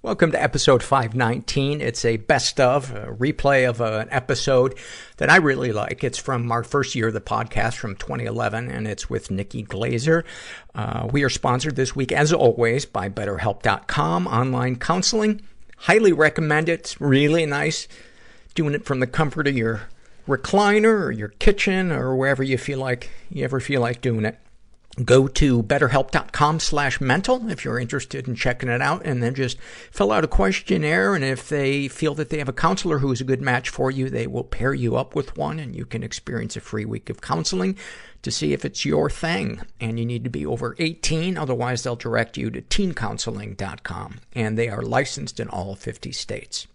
Welcome to episode 519. It's a best of, a replay of an episode that I really like. It's from our first year of the podcast from 2011, and it's with Nikki Glazer. Uh, we are sponsored this week, as always, by BetterHelp.com, online counseling. Highly recommend it. It's really nice doing it from the comfort of your recliner or your kitchen or wherever you feel like, you ever feel like doing it go to betterhelp.com slash mental if you're interested in checking it out and then just fill out a questionnaire and if they feel that they have a counselor who's a good match for you they will pair you up with one and you can experience a free week of counseling to see if it's your thing and you need to be over 18 otherwise they'll direct you to teencounseling.com and they are licensed in all 50 states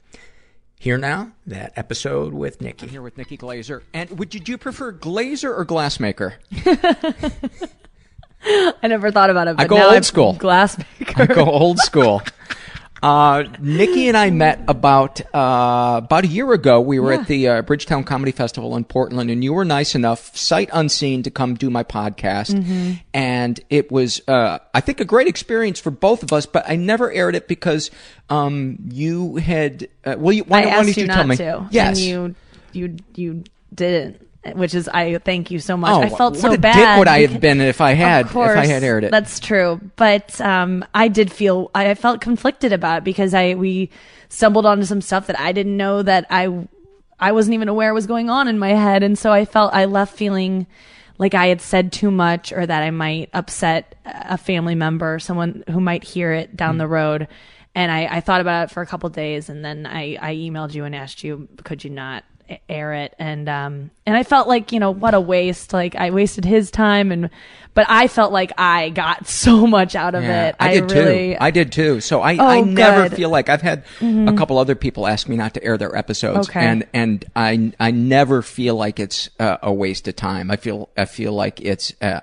here now, that episode with Nikki. I'm here with Nikki Glazer. And would did you prefer Glazer or Glassmaker? I never thought about it. But I go old I'm school. Glass maker. I go old school. Uh, Nikki and I met about uh, about a year ago. We were Yeah. at the uh, Bridgetown Comedy Festival in Portland, and you were nice enough, sight unseen, to come do my podcast. Mm-hmm. And it was, uh, I think, a great experience for both of us. But I never aired it because um, you had. Uh, well, you, why, I why did you, you tell me? to. Yes. And you, you, you didn't. Which is, I thank you so much. Oh, I felt what so a dick would I have been if I had- Of if I had aired it. That's true. But um, I did feel I felt conflicted about it because I we stumbled onto some stuff that I didn't know that I I wasn't even aware was going on in my head, and so I felt I left feeling like I had said too much or that I might upset a family member, someone who might hear it down the road. And I, I thought about it for a couple days, and then I, I emailed you and asked you, could you not air it? And um and I felt like you know what a waste. Like I wasted his time, and but I felt like I got so much out of Yeah, it. I did really, too. I did too. So I, Oh, I never good. feel like I've had a couple other people ask me not to air their episodes, Okay. and and I I never feel like it's uh, a waste of time. I feel I feel like it's. Uh,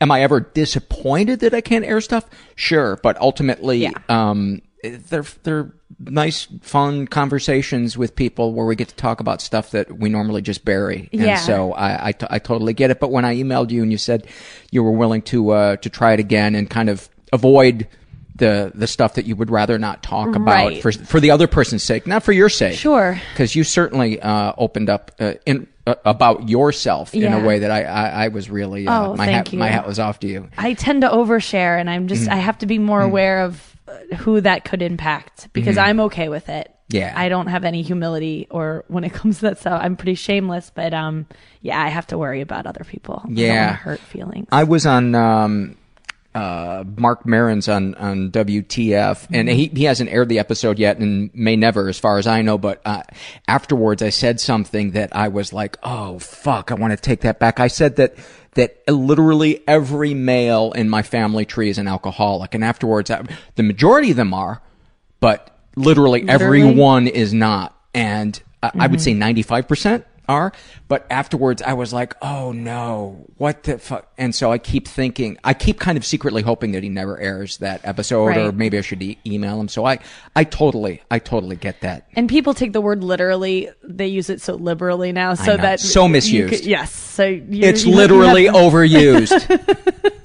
am I ever disappointed that I can't air stuff? Sure, but ultimately, Yeah. um, they're they're nice, fun conversations with people where we get to talk about stuff that we normally just bury. And Yeah. so I, I, t- I totally get it. But when I emailed you and you said you were willing to uh, to try it again and kind of avoid the the stuff that you would rather not talk about Right. for for the other person's sake, not for your sake. Sure. Because you certainly uh, opened up uh, in uh, about yourself in a way that I I, I was really uh, Oh, my thank hat you. my hat was off to you. I tend to overshare, and I'm Mm. just I have to be more aware of who that could impact because I'm okay with it. Mm-hmm. Yeah. I don't have any humility, or when it comes to that stuff, I'm pretty shameless. But um, yeah, I have to worry about other people. Yeah. hurt feelings. I was on um, uh, Marc Maron's on, on WTF, and he, he hasn't aired the episode yet and may never, as far as I know. But uh, afterwards, I said something that I was like, oh, fuck, I want to take that back. I said that that literally every male in my family tree is an alcoholic. And afterwards, uh, the majority of them are, but literally, Literally? everyone is not. And I I would mm-hmm. say 95% are. But afterwards, I was like, oh no, what the fuck? And so I keep thinking, I keep kind of secretly hoping that he never airs that episode, or maybe I should e- email him. So I, I totally, I totally get that. And people take the word literally. They use it so liberally now, so that So misused. could- yes, so you, It's you literally have- overused.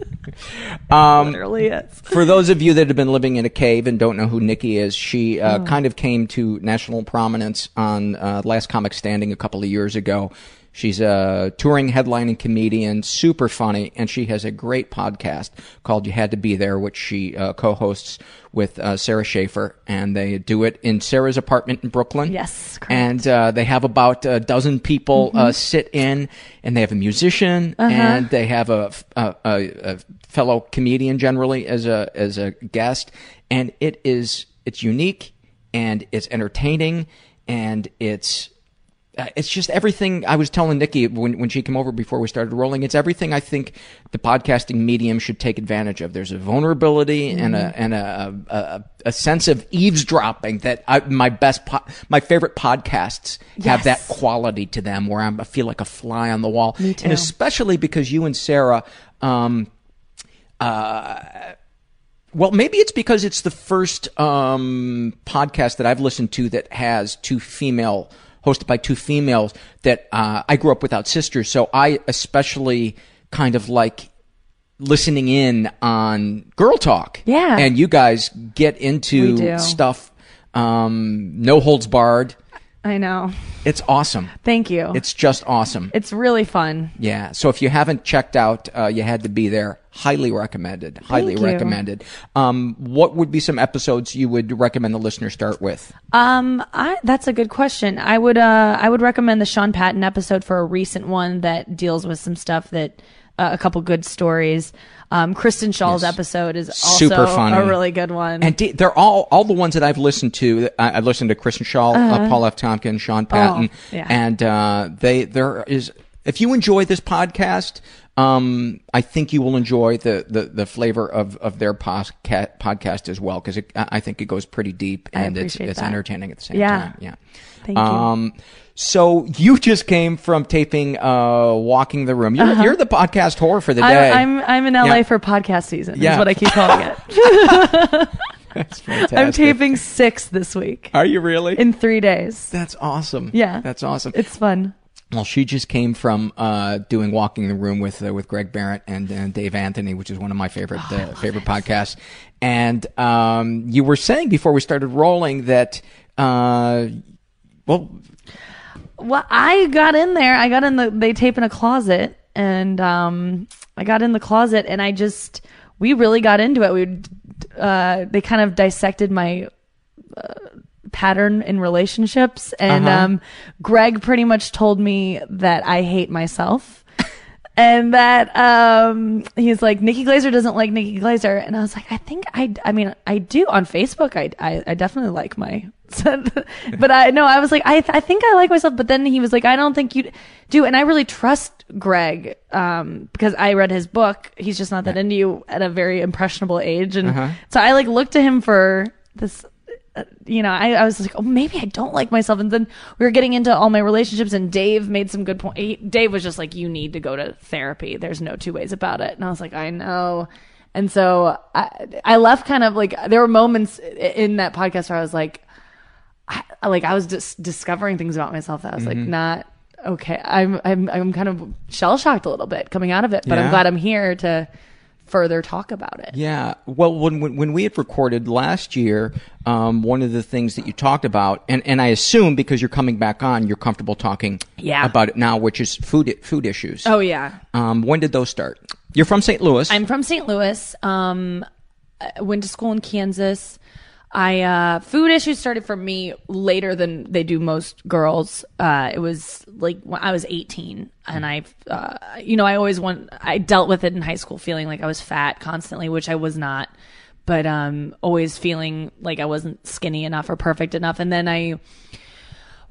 literally is. For those of you that have been living in a cave and don't know who Nikki is, she uh, kind of came to national prominence on uh, Last Comic Standing a couple of years ago. She's a touring headlining comedian, super funny, and she has a great podcast called "You Had to Be There," which she uh, co-hosts with uh, Sara Schaefer, and they do it in Sara's apartment in Brooklyn. Yes, correct. and uh, they have about a dozen people uh, sit in, and they have a musician, and they have a, a, a, fellow comedian generally as a as a guest, and it is it's unique and it's entertaining and it's it's just everything I was telling Nikki when, when she came over before we started rolling. It's everything I think the podcasting medium should take advantage of. There's a vulnerability and a and a, a a sense of eavesdropping that I, my best po- my favorite podcasts have that quality to them where I'm, I feel like a fly on the wall. Me too. And especially because you and Sara. Um, well, maybe it's because it's the first um, podcast that I've listened to that has two female, hosted by two females that uh, I grew up without sisters. So I especially kind of like listening in on girl talk. Yeah. And you guys get into stuff, um, no holds barred. I know. It's awesome. Thank you. It's just awesome. it's really fun. Yeah. So if you haven't checked out, uh, you had to be there. Highly recommended. Highly you. recommended. Um, what would be some episodes you would recommend the listener start with? Um, I that's a good question. I would uh I would recommend the Sean Patton episode for a recent one that deals with some stuff that uh, a couple good stories. Um, Kristen Schaal's Yes. episode is also Super funny. a really good one. And d- they're all all the ones that I've listened to. I, I've listened to Kristen Schaal, uh, Paul F. Tompkins, Sean Patton, Uh-huh. Oh, yeah. and uh, they there is. If you enjoy this podcast, um, I think you will enjoy the the, the flavor of, of their posca- podcast as well because I I think it goes pretty deep and it's it's that. entertaining at the same Yeah. time. Yeah. Thank you. So you just came from taping uh, Walking the Room. You're, you're the podcast whore for the day. I, I'm I'm in LA Yeah. for podcast season. Yeah. Is what I keep calling it. That's fantastic. I'm taping six this week Are you really? in three days. That's awesome. Yeah. That's awesome. It's fun. well, she just came from uh, doing Walking the Room with uh, with Greg Behrendt and uh, Dave Anthony, which is one of my favorite Oh, uh, favorite podcasts. And um, you were saying before we started rolling that, uh, well, Well, I got in there. I got in the. They tape in a closet, and um, I got in the closet, and I just we really got into it. We uh, they kind of dissected my uh, pattern in relationships, and Uh-huh. um, Greg pretty much told me that I hate myself. And that um, he's like Nikki Glazer doesn't like Nikki Glazer, and I was like, I think I, I mean, I do on Facebook. I, I, I definitely like my, but I no, I was like, I, I think I like myself. But then he was like, I don't think you do, and I really trust Greg um, because I read his book. He's just not that into you at a very impressionable age, and so I like looked to him for this you know, I, I was like, oh, maybe I don't like myself. And then we were getting into all my relationships, and Dave made some good point. He, Dave was just like, you need to go to therapy. There's no two ways about it. And I was like, I know. And so I, I left kind of like, there were moments in that podcast where I was like, I, like I was just discovering things about myself that I was like, mm-hmm. not okay. I'm, I'm, I'm kind of shell shocked a little bit coming out of it, but Yeah. I'm glad I'm here to further talk about it. Yeah. Well, when, when when we had recorded last year, um, one of the things that you talked about, and, and I assume because you're coming back on, you're comfortable talking Yeah. about it now, which is food food issues. Oh yeah. Um, when did those start? You're from St. Louis. I'm from St. Louis. Um, I went to school in Kansas. I uh, food issues started for me later than they do most girls. Uh, it was like when I was 18, and I, uh, you know, I always want. I dealt with it in high school, feeling like I was fat constantly, which I was not, but um, always feeling like I wasn't skinny enough or perfect enough. And then I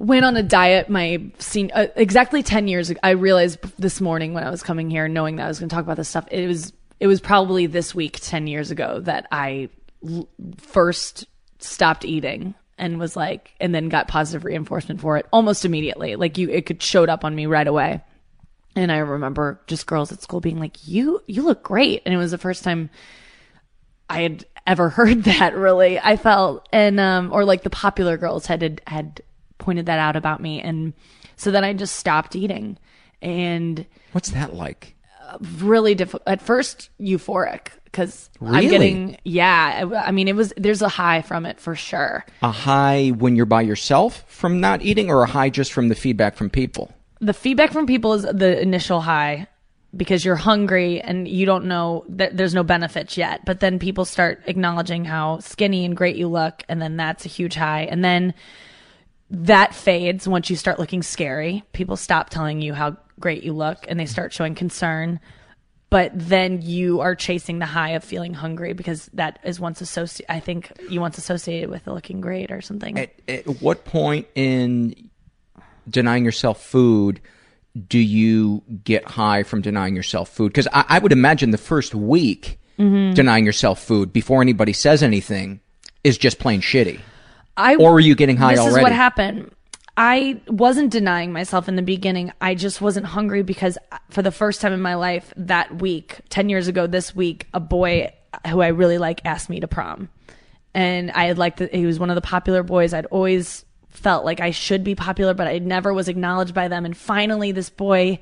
went on a diet my senior uh, exactly 10 years ago i realized this morning when i was coming here knowing that i was going to talk about this stuff it was it was probably this week 10 years ago that i l- first stopped eating and was like, and then got positive reinforcement for it almost immediately. Like you, it could showed up on me right away. And I remember just girls at school being like, "You, you look great," and it was the first time I had ever heard that. Really, I felt, and um, or like the popular girls had had pointed that out about me, and so then I just stopped eating, and What's that like? really difficult at first euphoric because Really? i'm getting yeah I, I mean it was there's a high from it for sure. A high when you're by yourself from not eating, or a high just from the feedback from people? the feedback from people is the initial high because you're hungry and you don't know that there's no benefits yet. But then people start acknowledging how skinny and great you look and then that's a huge high. And then that fades once you start looking scary. People stop telling you how great you look and they start showing concern but then you are chasing the high of feeling hungry because that is once associated i think you once associated with looking great or something At, at what point in denying yourself food do you get high from denying yourself food? Because I, I would imagine the first week mm-hmm. denying yourself food before anybody says anything is just plain shitty. I Or are you getting high this is what happened. I wasn't denying myself in the beginning. I just wasn't hungry because for the first time in my life that week, 10 years ago this week, a boy who I really like asked me to prom. And I had liked that he was one of the popular boys. I'd always felt like I should be popular, but I never was acknowledged by them. And finally this boy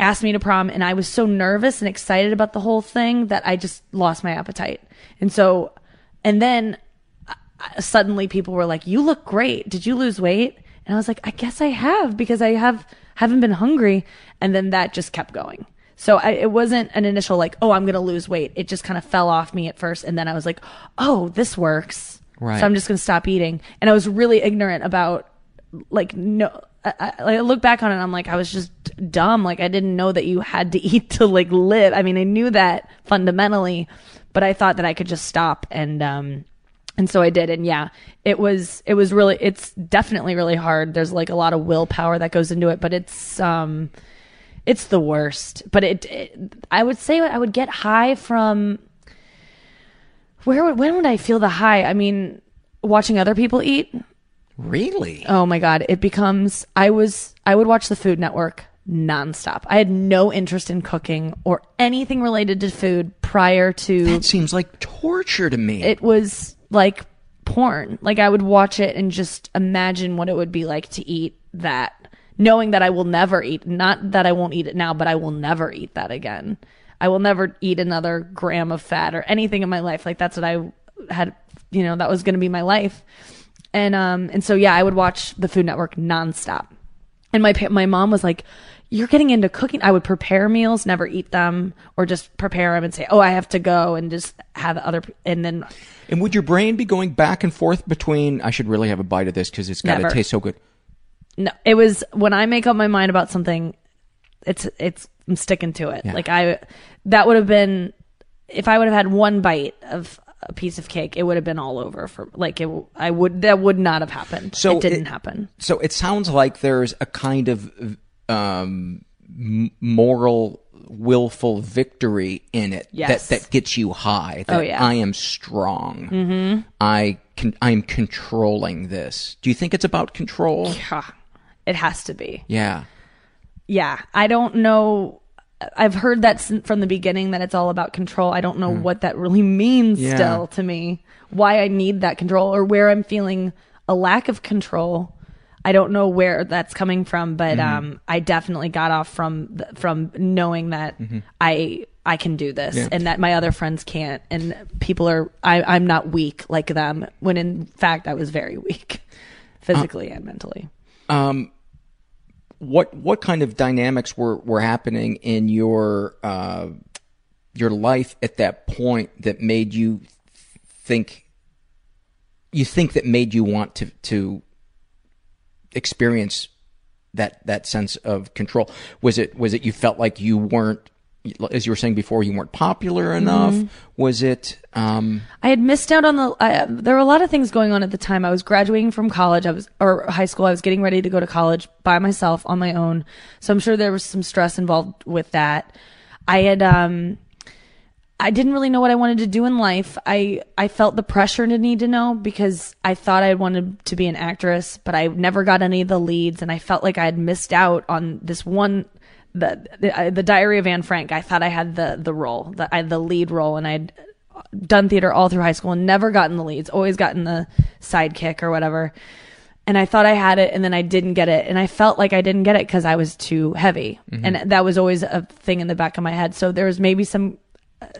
asked me to prom and I was so nervous and excited about the whole thing that I just lost my appetite. And so, and then uh, suddenly people were like, "You look great. Did you lose weight?" And I was like, "I guess I have because I have haven't been hungry." And then that just kept going. So I, it wasn't an initial like, "Oh, I'm going to lose weight." It just kind of fell off me at first, and then I was like, "Oh, this works." Right. So I'm just going to stop eating. And I was really ignorant about like no. I, I, look back on it, and I'm like, I was just dumb. Like I didn't know that you had to eat to like live. I mean, I knew that fundamentally, but I thought that I could just stop and um and so I did. And yeah, it was it was really it's definitely really hard. There's like a lot of willpower that goes into it, but it's um it's the worst. But it, it I would say I would get high from where would, when would I feel the high? I mean, watching other people eat. Really? Oh my god, it becomes I was I would watch the Food Network nonstop. I had no interest in cooking or anything related to food prior to That seems like torture to me. it was like porn. Like I would watch it and just imagine what it would be like to eat that, knowing that I will never eat. Not that I won't eat it now, but I will never eat that again. I will never eat another gram of fat or anything in my life. Like that's what I had, you know, that was going to be my life. And um and so yeah, I would watch the Food Network nonstop. And my my mom was like, "You're getting into cooking." I would prepare meals, never eat them, or just prepare them and say, "Oh, I have to go," and just have other. And then and would your brain be going back and forth between, I should really have a bite of this because it's got to taste so good? no, it was when I make up my mind about something, it's it's I'm sticking to it. Yeah. Like I, that would have been if I would have had one bite of a piece of cake, it would have been all over for like it. I would that would not have happened. So it didn't it- happen. So it sounds like there's a kind of um, moral, willful victory in it Yes. that that gets you high. That Oh, yeah. I am strong. Mm-hmm. I can. I am controlling this. Do you think it's about control? Yeah, it has to be. Yeah. yeah, I don't know. I've heard that from the beginning that it's all about control. I don't know what that really means Yeah. still to me. Why I need that control or where I'm feeling a lack of control. I don't know where that's coming from, but um, I definitely got off from from knowing that I I can do this Yeah. and that my other friends can't, and people are I, I'm not weak like them. When in fact I was very weak, physically and mentally. Um, what what kind of dynamics were were happening in your uh, your life at that point that made you think you think that made you want to to experience that that sense of control was it was it you felt like you weren't as you were saying before you weren't popular enough was it um I had missed out on the. I, there were a lot of things going on at the time. I was graduating from college. I was or high school. I was getting ready to go to college by myself on my own. So I'm sure there was some stress involved with that. I had um, I didn't really know what I wanted to do in life. I I felt the pressure to need to know because I thought I wanted to be an actress, but I never got any of the leads, and I felt like I had missed out on this one. The the, uh, the Diary of Anne Frank. I thought I had the the role, the I the lead role, and I'd done theater all through high school and never gotten the leads. Always gotten the sidekick or whatever. And I thought I had it, and then I didn't get it, and I felt like I didn't get it because I was too heavy, mm-hmm. and that was always a thing in the back of my head. So there was maybe some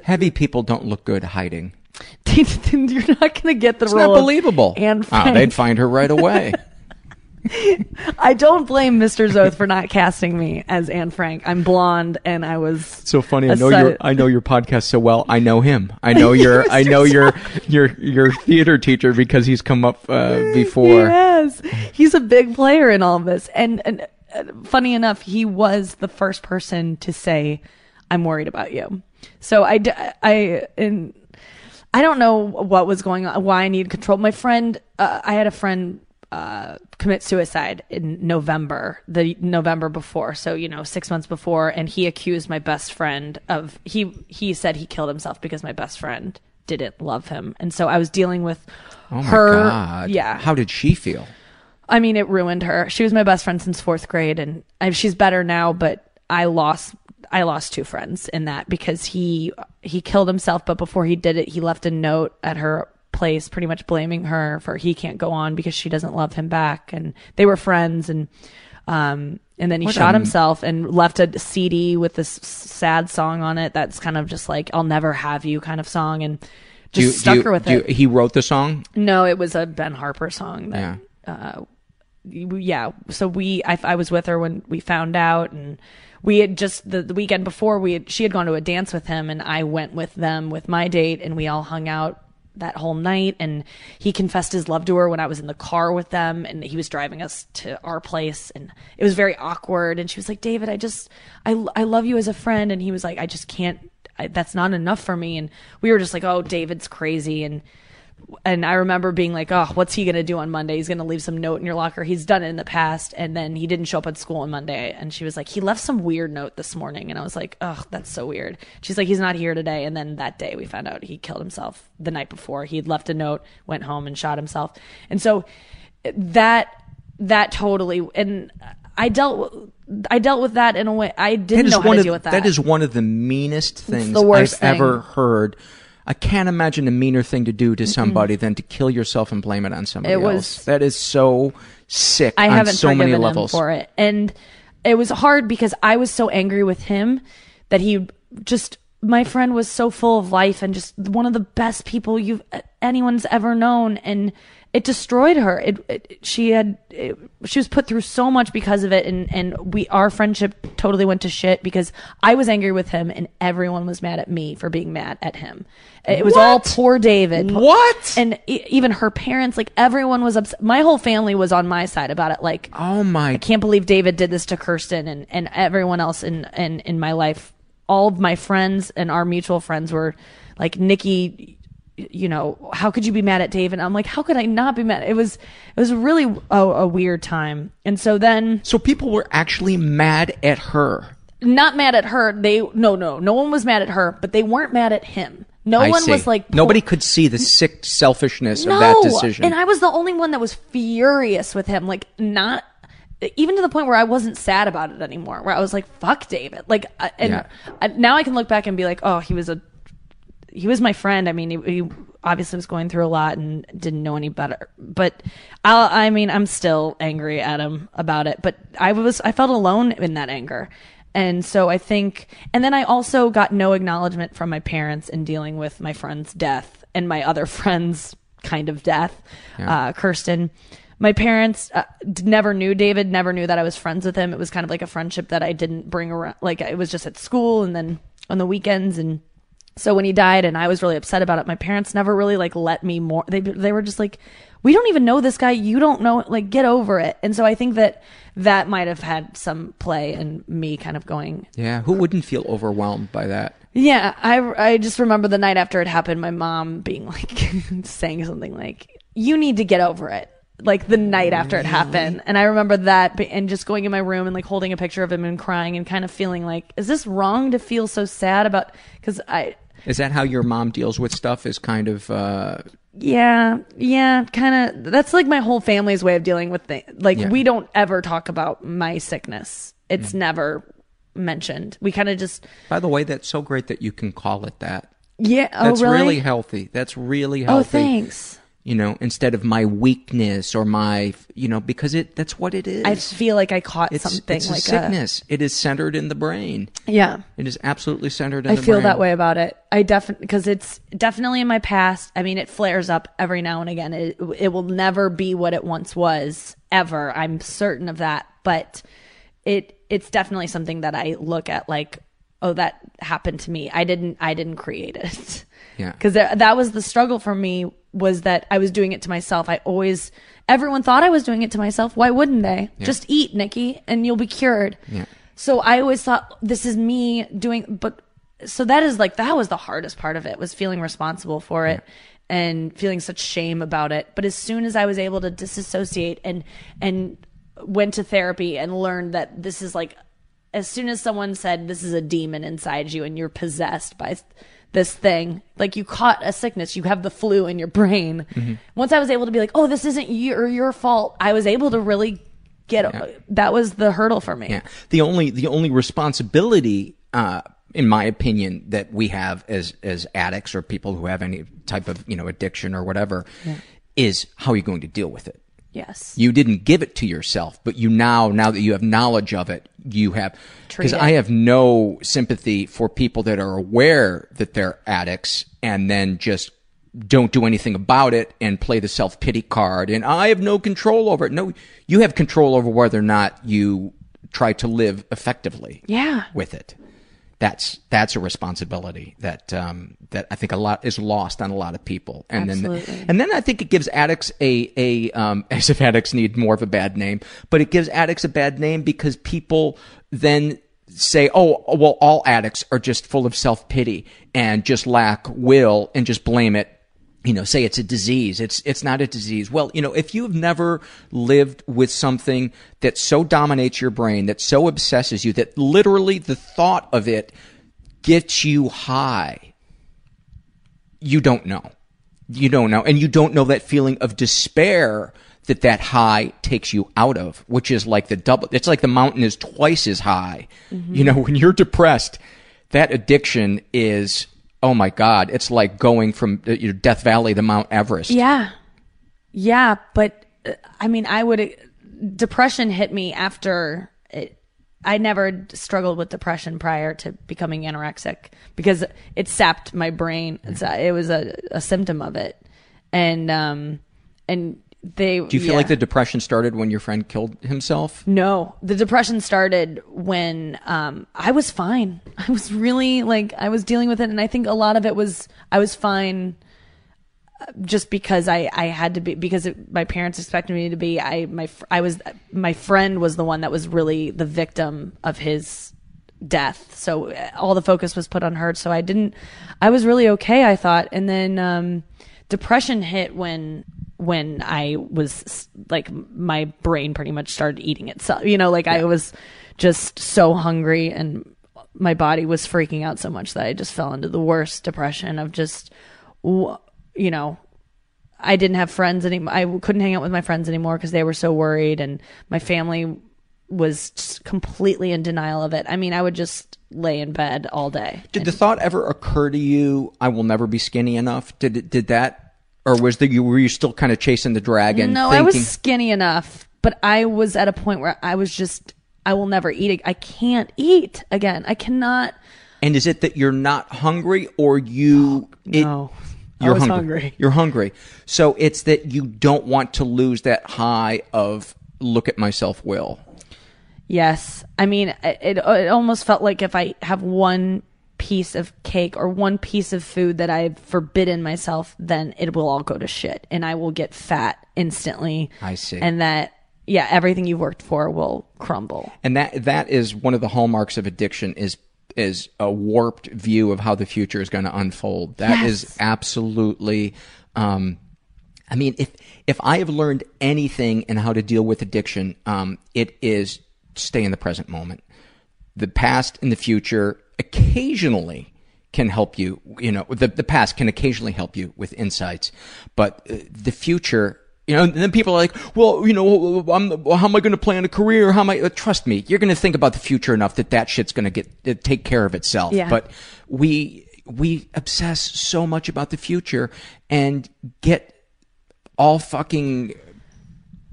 Heavy people don't look good hiding. you're not going to get the It's role. not believable. Anne Ah, Frank. they'd find her right away. I don't blame Mr. Zoth for not casting me as Anne Frank. I'm blonde, and I was so funny. I a know side- your I know your podcast so well. I know him. I know your I know your your your theater teacher because he's come up uh, before. Yes, he's a big player in all of this. And, and uh, funny enough, he was the first person to say, "I'm worried about you." So I, I, and I don't know what was going on, why I needed control. My friend, uh, I had a friend uh, commit suicide in November, the November before. So you know, six months before, and he accused my best friend of he he said he killed himself because my best friend didn't love him, and so I was dealing with Oh my her. god! Yeah, How did she feel? I mean, it ruined her. She was my best friend since fourth grade, and I, she's better now. But I lost, I lost two friends in that because he he killed himself. But before he did it, he left a note at her place, pretty much blaming her for he can't go on because she doesn't love him back. And they were friends, and um, and then he What shot a- himself and left a CD with this sad song on it. That's kind of just like "I'll never have you" kind of song, and just Do you- stuck do you- her with do you- it. he wrote the song. No, it was a Ben Harper song that Yeah. yeah so we I, I was with her when we found out and we had just the, the weekend before we had, she had gone to a dance with him and i went with them with my date and we all hung out that whole night and he confessed his love to her when i was in the car with them and he was driving us to our place and it was very awkward and she was like david i just i, I love you as a friend and he was like i just can't I, that's not enough for me and we were just like oh david's crazy and and I remember being like, "Oh, what's he gonna do on Monday? He's gonna leave some note in your locker. He's done it in the past." And then he didn't show up at school on Monday, and she was like, "He left some weird note this morning," and I was like, "Oh, that's so weird." She's like, "He's not here today." And then that day, we found out he killed himself the night before. He'd left a note, went home, and shot himself. And so that that totally and I dealt I dealt with that in a way I didn't know how to of deal with that. that is one of the meanest things I've ever heard. I can't imagine a meaner thing to do to somebody than to kill yourself and blame it on somebody It was- else. That is so sick I haven't so forgiven many him levels. for it, and it was hard because I was so angry with him that he just my friend was so full of life and just one of the best people you've anyone's ever known, and it destroyed her. It, it she had it, she was put through so much because of it, and and we our friendship totally went to shit because I was angry with him and everyone was mad at me for being mad at him. It was all poor David. What? And e- even her parents, like everyone was upset. My whole family was on my side about it. Like, Oh my I can't believe David did this to Kirsten and, and everyone else in, in, in my life. All of my friends and our mutual friends were like, Nikki, you know, how could you be mad at David? I'm like, how could I not be mad? It was, it was really a, a weird time. And so then So people were actually mad at her. not mad at her. They, no, no, no one was mad at her, but they weren't mad at him. No I one see. was like, nobody could see the sick selfishness no. of that decision. And I was the only one that was furious with him. Like, not even to the point where I wasn't sad about it anymore. Where I was like, "Fuck David." Like, and Yeah. I, now I can look back and be like, "Oh, he was a he was my friend. I mean, he, he obviously was going through a lot and didn't know any better. But I, I mean, I'm still angry at him about it. But I was, I felt alone in that anger. And so I think, and then I also got no acknowledgement from my parents in dealing with my friend's death and my other friend's kind of death, uh, Kirsten. My parents uh, never knew David, never knew that I was friends with him. It was kind of like a friendship that I didn't bring around. Like it was just at school and then on the weekends and so when he died and I was really upset about it, my parents never really like let me more. They they were just like, we don't even know this guy. You don't know. Like, get over it. And so I think that that might have had some play in me kind of going. yeah, who wouldn't feel overwhelmed by that? Yeah, I I just remember the night after it happened, my mom being like saying something like, "You need to get over it." Like the night after it happened, and I remember that, and just going in my room and like holding a picture of him and crying and kind of feeling like, is this wrong to feel so sad about? Because I Is that how your mom deals with stuff? Is kind of uh, Yeah, yeah, kind of. That's like my whole family's way of dealing with things. Like Yeah. we don't ever talk about my sickness. It's never mentioned. We kind of just by the way, that's so great that you can call it that. yeah. Oh, That's really? really healthy. That's really healthy. oh, thanks. You know, instead of my weakness or my, you know, because it that's what it is. I feel like I caught it's, something it's like a sickness. it is centered in the brain. yeah. It is absolutely centered in I feel brain. that way about it. I definitely because it's definitely in my past. I mean, it flares up every now and again. It it will never be what it once was ever. I'm certain of that. But it it's definitely something that I look at like, oh, that happened to me. I didn't I didn't create it. Yeah. Because that was the struggle for me was that I was doing it to myself. I always everyone thought I was doing it to myself. Why wouldn't they? Just eat, Nikki, and you'll be cured. Yeah. So I always thought this is me doing, but so that is like that was the hardest part of it was feeling responsible for it and feeling such shame about it. But as soon as I was able to disassociate and and went to therapy and learned that this is like as soon as someone said this is a demon inside you and you're possessed by this thing. Like you caught a sickness. You have the flu in your brain. Once i was able to be like oh this isn't your your fault i was able to really get that was the hurdle for me. Yeah. The only the only responsibility, uh, in my opinion, that we have as as addicts or people who have any type of you know addiction or whatever, is how are you going to deal with it. Yes You didn't give it to yourself, but you now, now that you have knowledge of it, you have, because. I have no sympathy for people that are aware that they're addicts and then just don't do anything about it and play the self pity card and I have no control over it. No, you have control over whether or not you try to live effectively yeah with it. That's that's a responsibility that um, that I think a lot is lost on a lot of people, and Absolutely. then and then I think it gives addicts a a um, as if addicts need more of a bad name, but it gives addicts a bad name because people then say, oh well, all addicts are just full of self pity and just lack will and just blame it you know, say it's a disease. It's it's not a disease. Well, you know, if you've never lived with something that so dominates your brain, that so obsesses you, that literally the thought of it gets you high, you don't know. You don't know, and you don't know that feeling of despair that that high takes you out of, which is like the double. It's like the mountain is twice as high. You mm-hmm. know, when you're depressed, that addiction is oh my god, it's like going from uh, you know, Death Valley to Mount Everest. Yeah. Yeah, but uh, I mean, I would depression hit me after it, I never struggled with depression prior to becoming anorexic because it sapped my brain. It's a, it was a, a symptom of it. And um and they Do you feel like the depression started when your friend killed himself? No, the depression started when um, I was fine. I was really like I was dealing with it, and I think a lot of it was I was fine uh, just because I I had to be because it, my parents expected me to be. I my I was my friend was the one that was really the victim of his death, so uh, all the focus was put on her. So I didn't. I was really okay, I thought, and then um, depression hit when when I was like my brain pretty much started eating itself. You know, like I was just so hungry and my body was freaking out so much that I just fell into the worst depression of just you know, I didn't have friends anymore. I couldn't hang out with my friends anymore because they were so worried and my family was completely in denial of it. I mean, I would just lay in bed all day. Did the thought ever occur to you? I will never be skinny enough. Did it, did that, or was the you were you still kind of chasing the dragon? No, thinking, I was skinny enough, but I was at a point where I was just I will never eat. I can't eat again. I cannot. And is it that you're not hungry, or you? it- No. I you're was hungry. hungry. You're hungry. So it's that you don't want to lose that high of look at myself, will. Yes, I mean. It, it almost felt like if I have one piece of cake or one piece of food that I've forbidden myself, then it will all go to shit, and I will get fat instantly. I see. And that yeah, everything you've worked for will crumble. and that that is one of the hallmarks of addiction is is a warped view of how the future is going to unfold. That is Yes. absolutely. Um, I mean, if if I have learned anything in how to deal with addiction, um, it is stay in the present moment. The past and the future occasionally can help you. You know, the the past can occasionally help you with insights, but uh, the future. You know, and then people are like, well, you know, I'm, how am I going to plan a career? How am I? Uh, trust me, you're going to think about the future enough that that shit's going to get uh, take care of itself. Yeah. But we we obsess so much about the future and get all fucking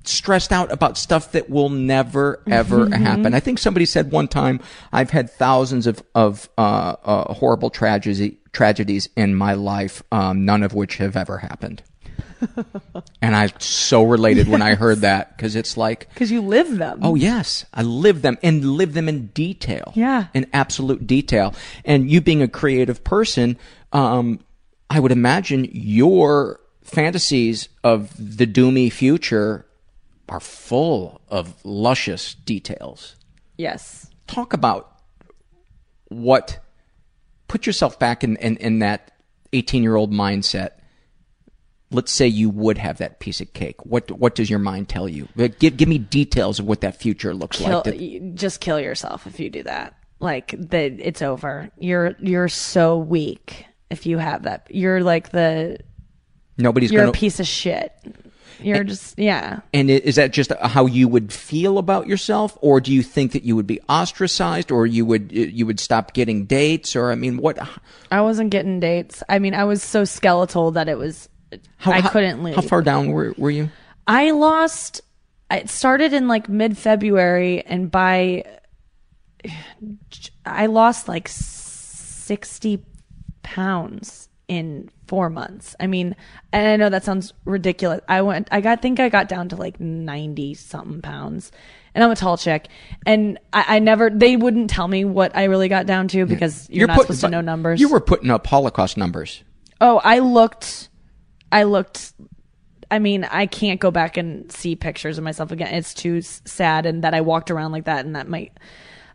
stressed out about stuff that will never ever happen. I think somebody said one time, I've had thousands of of uh, uh, horrible tragedy tragedies in my life, um, none of which have ever happened. and I so related when I heard that because it's like, Because you live them. Oh yes, I live them and live them in detail. Yeah. in absolute detail. And you being a creative person, um, I would imagine your fantasies of the doomy future are full of luscious details. Yes. Talk about what. Put yourself back in in, in that eighteen-year-old mindset. Let's say you would have that piece of cake. What what does your mind tell you? Give give me details of what that future looks Kill, like. that- just kill yourself if you do that. Like that, it's over. You're you're so weak if you have that. You're like the Nobody's you're going a piece of shit. You're just yeah. And is that just how you would feel about yourself, or do you think that you would be ostracized, or you would you would stop getting dates, or I mean, what? I wasn't getting dates. I mean, I was so skeletal that it was. How, I couldn't leave. How far down were were you? I lost. It started in like mid February, and by I lost like sixty pounds in four months. I mean, and I know that sounds ridiculous. I went. I got. think I got down to like ninety something pounds. And I'm a tall chick, and I, I never. They wouldn't tell me what I really got down to because you're, not putting- supposed to know numbers. You were putting up Holocaust numbers. Oh, I looked. I looked. I mean, I can't go back and see pictures of myself again. It's too s- sad, and that I walked around like that, and that might.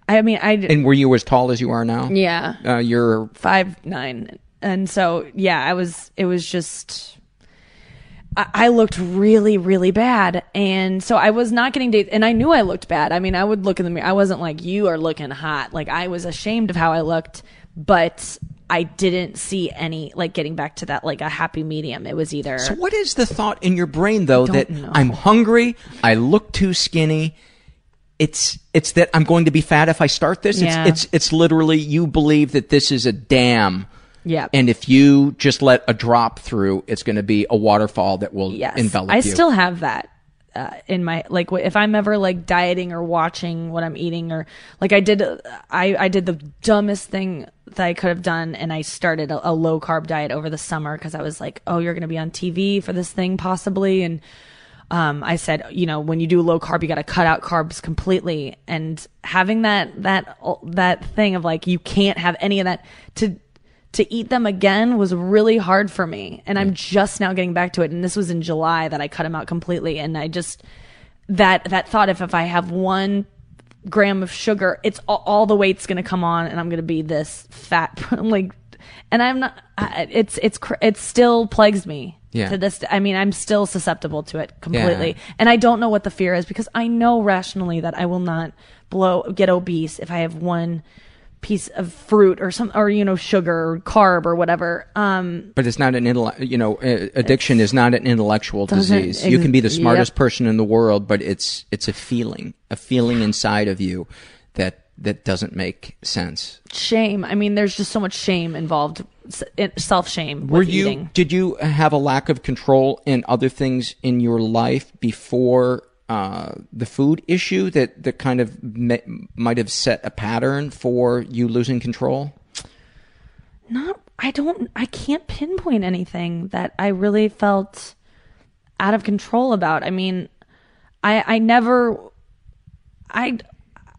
I mean, I And were you as tall as you are now? yeah, Uh, you're five nine, and so yeah, I was. It was just. I, I looked really, really bad, and so I was not getting dates, and I knew I looked bad. I mean, I would look in the mirror. I wasn't like you are looking hot. Like I was ashamed of how I looked, but I didn't see any like getting back to that like a happy medium. It was either So what is the thought in your brain though that know. I'm hungry, I look too skinny? It's it's that I'm going to be fat if I start this. Yeah. It's it's it's literally you believe that this is a dam. Yeah. And if you just let a drop through, it's going to be a waterfall that will yes. envelop I you. I still have that uh, in my like if I'm ever like dieting or watching what I'm eating or like I did uh, I I did the dumbest thing that I could have done and I started a, a low carb diet over the summer because I was like oh you're gonna be on TV for this thing possibly and um, I said, you know, when you do low carb, you got to cut out carbs completely. And having that that that thing of like you can't have any of that to to eat them again was really hard for me. And I'm just now getting back to it. And this was in July that I cut them out completely. And I just that that thought if if I have one gram of sugar, it's all, all the weight's going to come on, and I'm going to be this fat like. And I'm not. It's it's it still plagues me Yeah. to this. I mean, I'm still susceptible to it completely, Yeah. and I don't know what the fear is because I know rationally that I will not blow get obese if I have one piece of fruit or some or you know sugar or carb or whatever. Um, But it's not an intellect. You know, addiction is not an intellectual disease. you can be the smartest yep. person in the world, but it's it's a feeling, a feeling inside of you that that doesn't make sense. shame. I mean, there's just so much shame involved, self shame. Were you? eating. Did you have a lack of control in other things in your life before uh, the food issue that that kind of might have set a pattern for you losing control? not I don't I can't pinpoint anything that I really felt out of control about. I mean, I I never I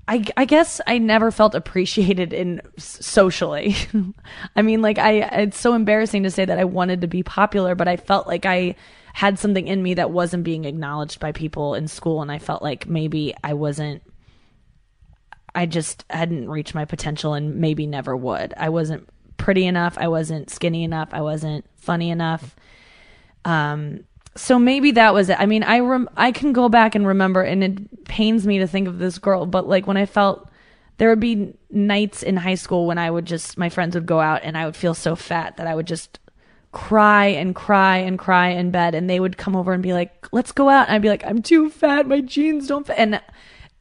I, I guess I never felt appreciated in socially. I mean, like I, it's so embarrassing to say that I wanted to be popular, but I felt like I had something in me that wasn't being acknowledged by people in school, and I felt like maybe I wasn't. I just hadn't reached my potential, and maybe never would. I wasn't pretty enough. I wasn't skinny enough. I wasn't funny enough. Um, so maybe that was it. I mean, I rem- I can go back and remember, and it pains me to think of this girl, but like when I felt there would be nights in high school when I would just my friends would go out and I would feel so fat that I would just cry and cry and cry in bed and they would come over and be like, "Let's go out." And I'd be like, "I'm too fat. My jeans don't fit." And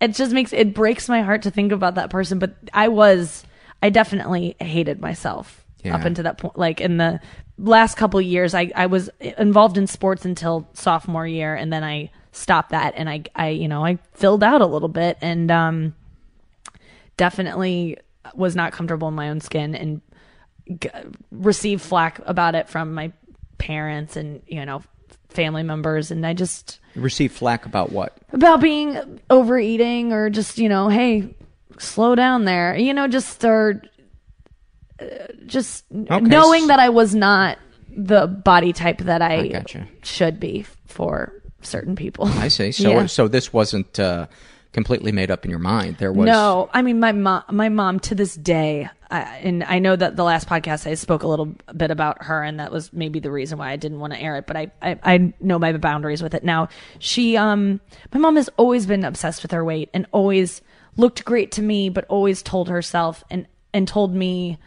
it just makes it breaks my heart to think about that person, but I was I definitely hated myself Yeah. up until that point like in the last couple years I I was involved in sports until sophomore year and then I stopped that and I I you know, I filled out a little bit and um definitely was not comfortable in my own skin and g- received flack about it from my parents and you know family members and I just Receive flack about what? about being overeating or just you know hey slow down there you know just start uh, just knowing that I was not the body type that I, I gotcha. should be for certain people. I see. So Yeah. so this wasn't uh, completely made up in your mind. There was No, I mean my mom. My mom to this day, I, and I know that the last podcast I spoke a little bit about her, and that was maybe the reason why I didn't want to air it. But I, I, I know my boundaries with it now. She, um, my mom has always been obsessed with her weight and always looked great to me, but always told herself and and told me,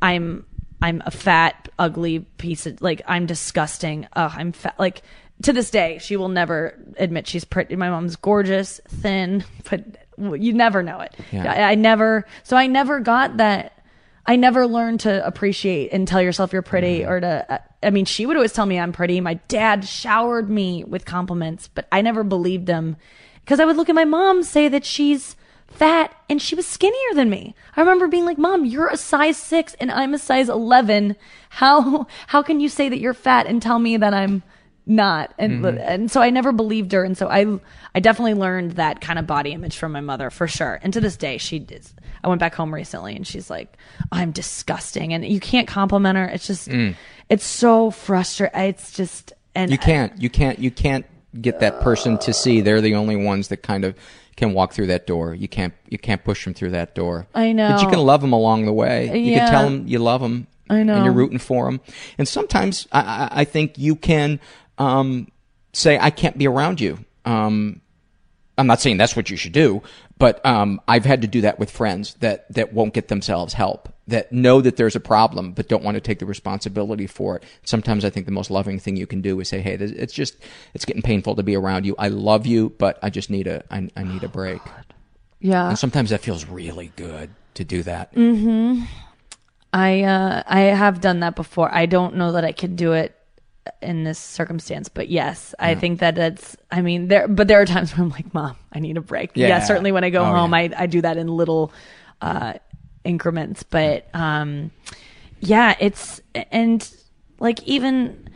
I'm I'm a fat, ugly piece of like I'm disgusting. Ugh, I'm fat. Like to this day, she will never admit she's pretty. My mom's gorgeous, thin, but you never know it. Yeah. I, I never. So I never got that. I never learned to appreciate and tell yourself you're pretty or to. I mean, she would always tell me I'm pretty. My dad showered me with compliments, but I never believed them because I would look at my mom say that she's fat and she was skinnier than me. I remember being like, "Mom, you're a size 6 and I'm a size 11. How how can you say that you're fat and tell me that I'm not?" And mm-hmm. and so I never believed her and so I I definitely learned that kind of body image from my mother for sure. And to this day, she is I went back home recently and she's like, "I'm disgusting." And you can't compliment her. It's just mm. it's so frustrating. It's just and You can't. You can't. You can't get that person to see they're the only ones that kind of can walk through that door. You can't. You can't push them through that door. I know. But you can love them along the way. You can tell them you love them. I know. And you're rooting for them. And sometimes I, I, I think you can um, say, "I can't be around you." Um, I'm not saying that's what you should do, but um, I've had to do that with friends that that won't get themselves help, that know that there's a problem but don't want to take the responsibility for it. Sometimes I think the most loving thing you can do is say, "Hey, this- it's just it's getting painful to be around you. I love you, but I just need a I, I need a break." yeah. And sometimes that feels really good to do that. I uh I have done that before. I don't know that I could do it in this circumstance, but yes, I think that it's I mean there but there are times where I'm like, "Mom, I need a break." Yeah, Yeah. certainly when I go Oh, home, yeah. I I do that in little uh increments, but um yeah, it's and like even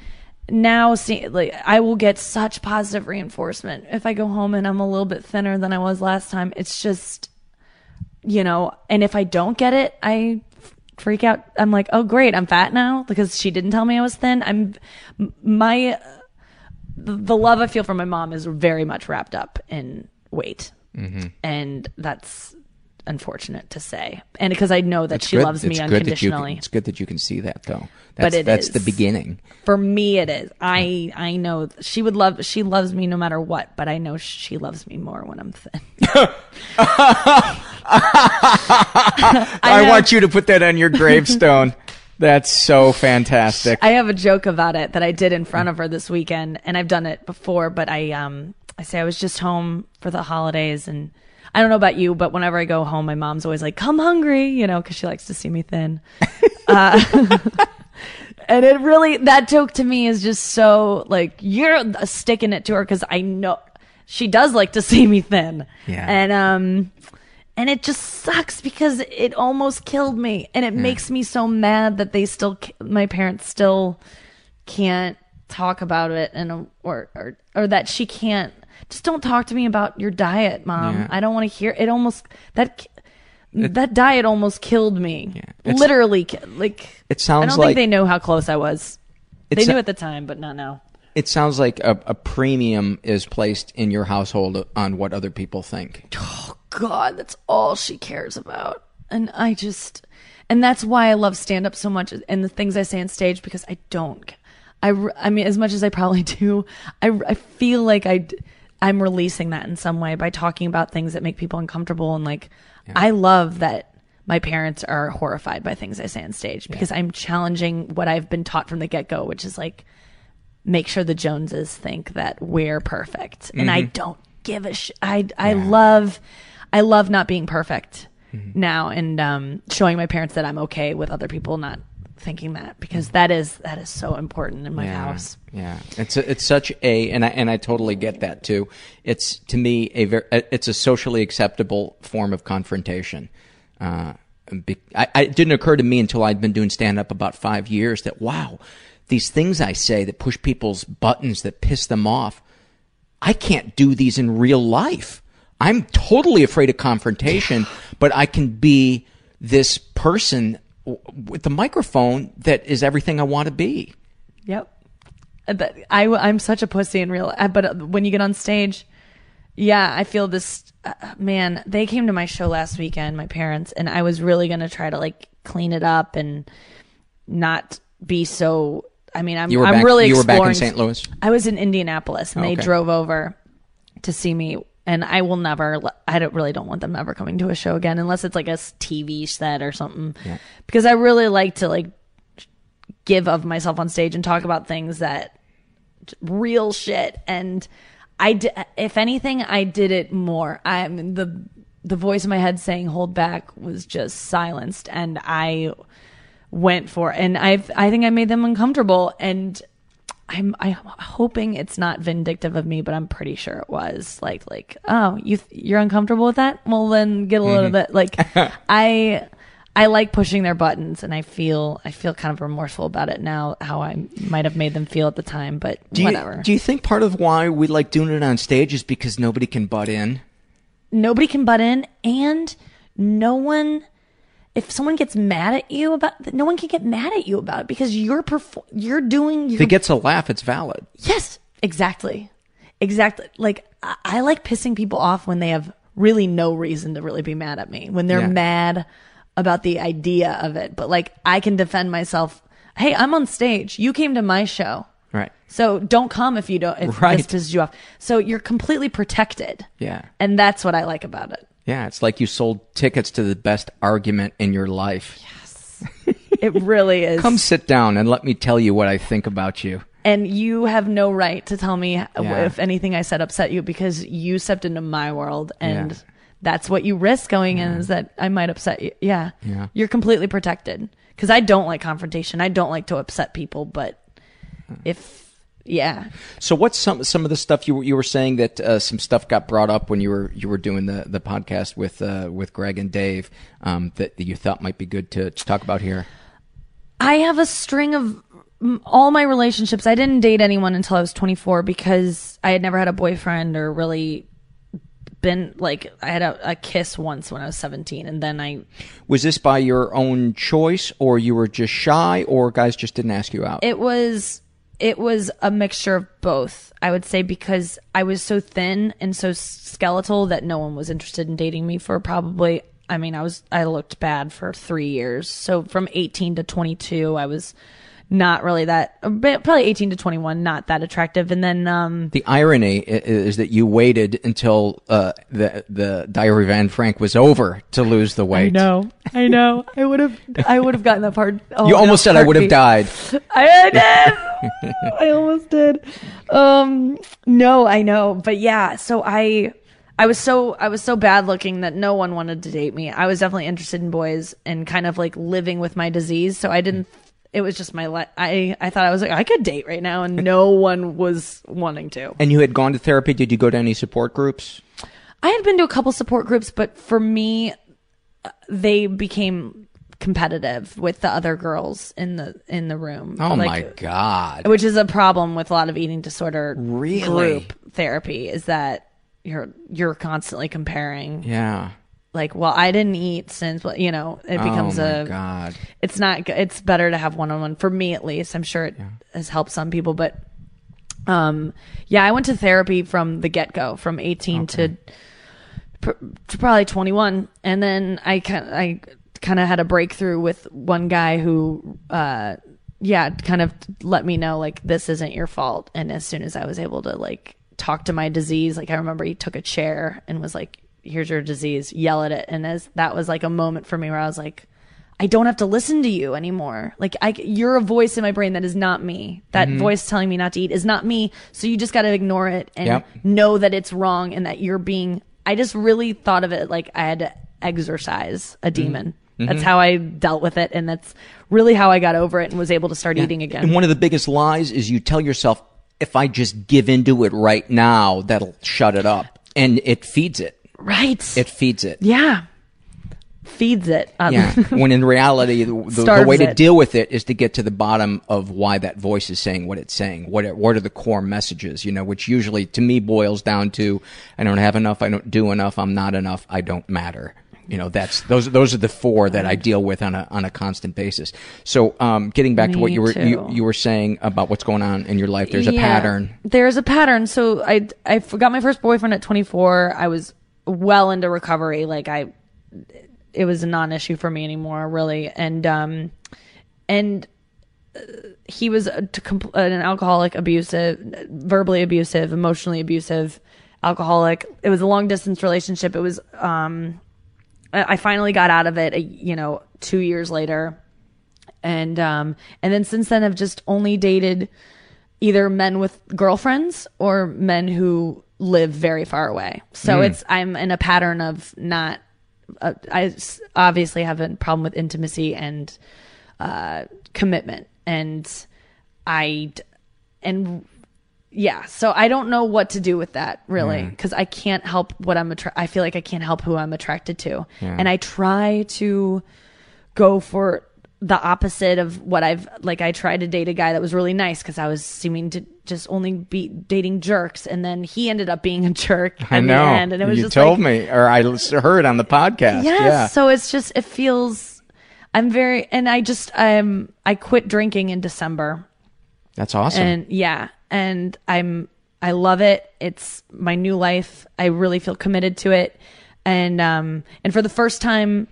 now see like I will get such positive reinforcement if I go home and I'm a little bit thinner than I was last time. It's just you know, and if I don't get it, I freak out. I'm like, oh great, I'm fat now because she didn't tell me I was thin. I'm my the, the love I feel for my mom is very much wrapped up in weight, Mm-hmm. and that's unfortunate to say. And because I know that It's she good- loves me it's good can- unconditionally. it's good that you can see that though. But That's, it that's the beginning. For me, it is. I I know she would love. She loves me no matter what. But I know she loves me more when I'm thin. I, know. want you to put that on your gravestone. That's so fantastic. I have a joke about it that I did in front of her this weekend, and I've done it before. But I, um, I say I was just home for the holidays, and I don't know about you, but whenever I go home, my mom's always like, "Come hungry," you know, because she likes to see me thin. uh, and it really that joke to me is just so like you're sticking it to her because I know she does like to see me thin. Yeah. and um and it just sucks because it almost killed me and it makes me so mad that they still my parents still can't talk about it and or or or that she can't just don't talk to me about your diet mom Yeah. i don't want to hear it almost that that diet almost killed me It's- literally like It sounds i don't like- think they know how close i was they knew at the time but not now It sounds like a, a premium is placed in your household on what other people think. Oh God, that's all she cares about. And I just, and that's why I love stand up so much and the things I say on stage because I don't, I, I mean, as much as I probably do, I, I feel like I, I'm releasing that in some way by talking about things that make people uncomfortable and like I love that my parents are horrified by things I say on stage because I'm challenging what I've been taught from the get go, which is like make sure the Joneses think that we're perfect. And I don't give a sh- I I love I love not being perfect now and um showing my parents that I'm okay with other people not thinking that because that is that is so important in my yeah, house. Yeah, it's a, it's such a and I and I totally get that too. It's to me a very it's a socially acceptable form of confrontation. Uh, be, I, I, it didn't occur to me until I'd been doing stand up about five years that wow, these things I say that push people's buttons that piss them off, I can't do these in real life. I'm totally afraid of confrontation, but I can be this person with the microphone that is everything I want to be. Yep. Uh, But I, I'm such a pussy in real life. But uh, when you get on stage, yeah, I feel this. Uh, man, they came to my show last weekend, my parents, and I was really gonna try to like clean it up and not be so. I mean, I'm You were I'm back- really you were back in St. Louis? I was in Indianapolis, and they Okay. drove over to see me. And I will never. I don't really don't want them ever coming to a show again, unless it's like a TV set or something. yeah. Because I really like to like give of myself on stage and talk about things that real shit and i d- if anything i did it more i mean the the voice in my head saying hold back was just silenced and i went for it. and i've i think i made them uncomfortable and i'm i'm hoping it's not vindictive of me but i'm pretty sure it was like like oh you th- you're uncomfortable with that well then get a little mm-hmm. bit like i I like pushing their buttons, and I feel I feel kind of remorseful about it now. How I might have made them feel at the time, but Do you, whatever. do you think part of why we like doing it on stage is because nobody can butt in? Nobody can butt in, and no one. If someone gets mad at you about, no one can get mad at you about it because you're perfor- you're doing. If Your, it gets a laugh, it's valid. yes, exactly, exactly. Like I, I like pissing people off when they have really no reason to really be mad at me. When they're Yeah. mad about the idea of it, but like I can defend myself. Hey, I'm on stage. You came to my show. Right. So don't come if you don't if Right. this pisses you off. So you're completely protected. Yeah. And that's what I like about it. Yeah, it's like you sold tickets to the best argument in your life. Yes. it really is. Come sit down and let me tell you what I think about you. and you have no right to tell me if anything I said upset you because you stepped into my world and Yeah. that's what you risk going in is that I might upset you. Yeah. Yeah. You're completely protected cuz I don't like confrontation. I don't like to upset people, but if yeah. So, what's some some of the stuff you were you were saying that uh, some stuff got brought up when you were you were doing the the podcast with uh, with Greg and Dave um, that, that you thought might be good to, to talk about here? I have a string of all my relationships. I didn't date anyone until I was 24 because I had never had a boyfriend or really been like I had a, a kiss once when I was 17 and then I Was this by your own choice, or you were just shy, or guys just didn't ask you out? it was it was a mixture of both. I would say because I was so thin and so skeletal that no one was interested in dating me for probably I mean, I was I looked bad for 3 years. So from 18 to 22, I was not really that probably 18 to 21 not that attractive and then um the irony i- is that you waited until uh, the the Diary of Anne Frank was over to lose the weight. I know. I know. I would have I would have gotten that part. Oh, You almost said I would have died. I did. I almost did. Um, no, I know, but yeah. So I, I was so I was so bad looking that no one wanted to date me. I was definitely interested in boys and kind of like living with my disease. So I didn't. It was just my. li- I I thought I was like I could date right now, and no one was wanting to. And you had gone to therapy. Did you go to any support groups? I had been to a couple support groups, but for me, uh, they became competitive with the other girls in the in the room. Oh Like, my god! which is a problem with a lot of eating disorder Really? group therapy is that you're you're constantly comparing Yeah. Like well i didn't eat since well, you know it becomes oh my a god! it's not it's better to have one-on-one for me at least i'm sure it has helped some people but um yeah i went to therapy from the get-go from 18 to, pr- to probably 21 and then i kind i kind of had a breakthrough with one guy who uh yeah kind of let me know like this isn't your fault and as soon as i was able to like talk to my disease. Like I remember he took a chair and was like, "Here's your disease." Yell at it, and as that was like a moment for me where I was like, "I don't have to listen to you anymore. Like I, you're a voice in my brain that is not me. That mm-hmm. voice telling me not to eat is not me. So you just got to ignore it and Yep. know that it's wrong and that you're being." I just really thought of it like I had to exorcise a mm-hmm. demon. Mm-hmm. That's how I dealt with it, and that's really how I got over it and was able to start eating again. And one of the biggest lies is you tell yourself, if I just give into it right now, that'll shut it up. And it feeds it. Right. It feeds it. yeah. Feeds it. Um, Yeah. when in reality, the, the, way to it. deal with it is to get to the bottom of why that voice is saying what it's saying. What are, what are the core messages? You know, which usually to me boils down to I don't have enough, I don't do enough, I'm not enough, I don't matter. You know, that's those those are the four that I deal with on a on a constant basis. So, um, getting back to what you were you, you were saying about what's going on in your life, there's a Yeah, pattern. There's a pattern. So I I got my first boyfriend at 24. I was well into recovery. Like I, it was a non-issue for me anymore, really. And um, and uh, he was a, an alcoholic, abusive, verbally abusive, emotionally abusive, alcoholic. It was a long distance relationship. It was um, I I finally got out of it. uh, You know, two years later and um and then since then I've just only dated either men with girlfriends or men who live very far away. So it's I'm in a pattern of not uh, I obviously have a problem with intimacy and uh commitment and I and yeah, so I don't know what to do with that really because I can't help what I'm attra- I feel like I can't help who I'm attracted to. And I try to go for the opposite of what I've like I tried to date a guy that was really nice because I was seeming to just only be dating jerks and then he ended up being a jerk I know. the end and it was you just told like, me, or I heard on the podcast. Yes. Yeah. So it's just it feels I'm very and I just um I quit drinking in December That's awesome. and yeah and i'm i love it it's my new life i really feel committed to it and um and for the first time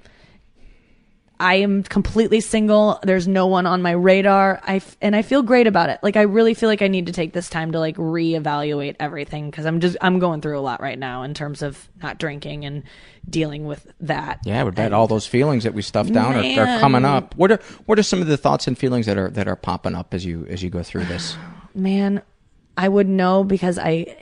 i am completely single. There's no one on my radar. I f- and i feel great about it. Like i really feel like i need to take this time to like reevaluate everything because i'm just i'm going through a lot right now in terms of not drinking and dealing with that. Yeah, I would bet all those feelings that we stuffed down are, are coming up. What are what are some of the thoughts and feelings that are that are popping up as you as you go through this? man, I would know because I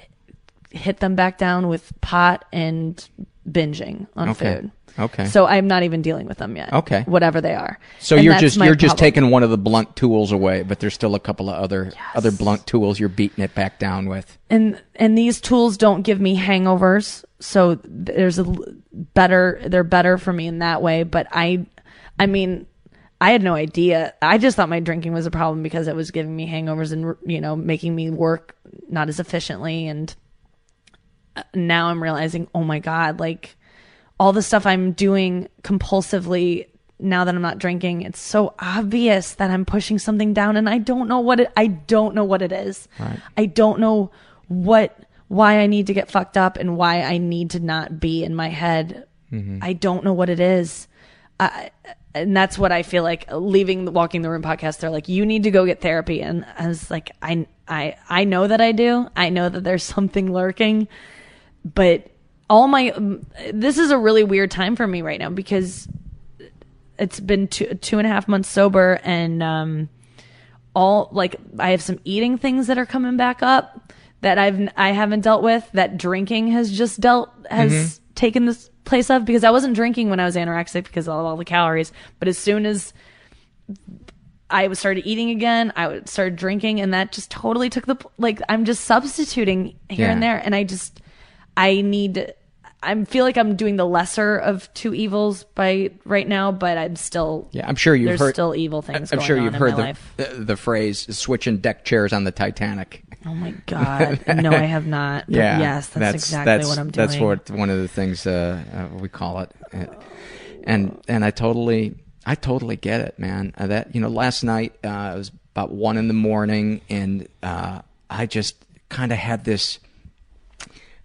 hit them back down with pot and binging on Okay. food. Okay. So I'm not even dealing with them yet. Okay. Whatever they are. So And you're just you're just taking one of the blunt tools away, but there's still a couple of other other blunt tools you're beating it back down with. and and these tools don't give me hangovers so there's a better they're better for me in that way but i i mean i had no idea i just thought my drinking was a problem because it was giving me hangovers and you know making me work not as efficiently and now i'm realizing oh my god like all the stuff i'm doing compulsively now that i'm not drinking it's so obvious that i'm pushing something down and i don't know what it i don't know what it is i don't know what why i need to get fucked up and why i need to not be in my head mm-hmm. i don't know what it is I, and that's what I feel like leaving the Walking the Room podcast. They're like, you need to go get therapy. And I was like, I, I, I know that I do. I know that there's something lurking, but all my, um, this is a really weird time for me right now because it's been two, two and a half months sober and, um, all like I have some eating things that are coming back up that I've I haven't dealt with that drinking has just dealt has taken this place of because I wasn't drinking when I was anorexic because of all the calories but as soon as I started eating again I would started drinking and that just totally took the like I'm just substituting here and there and I just I need I feel like I'm doing the lesser of two evils by right now but I'm still Yeah, I'm sure you've there's heard. still evil things I'm sure you've heard the, the the phrase "switching deck chairs on the Titanic." Oh my god! No, I have not. But Yeah, yes, that's, exactly that's- what I'm doing. That's what one of the things uh, uh, we call it, and and I totally, I totally get it, man. Uh, that you know, last night uh, it was about one in the morning, and uh, I just kind of had this.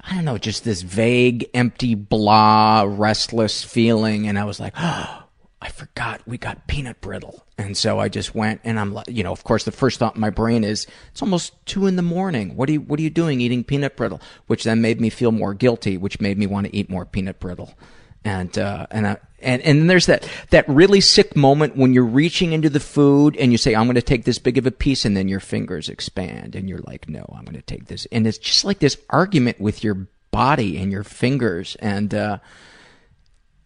I don't know, just this vague, empty, blah, restless feeling, and I was like, "Oh, I forgot we got peanut brittle. And so I just went and I'm like, you know, of course the first thought in my brain is, it's almost two in the morning. What are you, what are you doing eating peanut brittle? Which then made me feel more guilty, which made me want to eat more peanut brittle. And, uh, and I, and, and then there's that, that really sick moment when you're reaching into the food and you say, I'm going to take this big of a piece and then your fingers expand and you're like, no, I'm going to take this. And it's just like this argument with your body and your fingers. And, uh,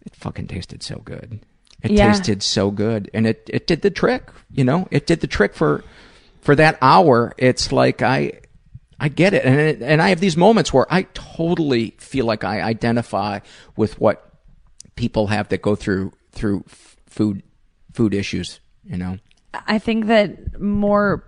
it fucking tasted so good. It Yeah. tasted so good, and it it did the trick. You know, it did the trick for for that hour. It's like I I get it, and it, and I have these moments where I totally feel like I identify with what people have that go through through f- food food issues. You know, I think that more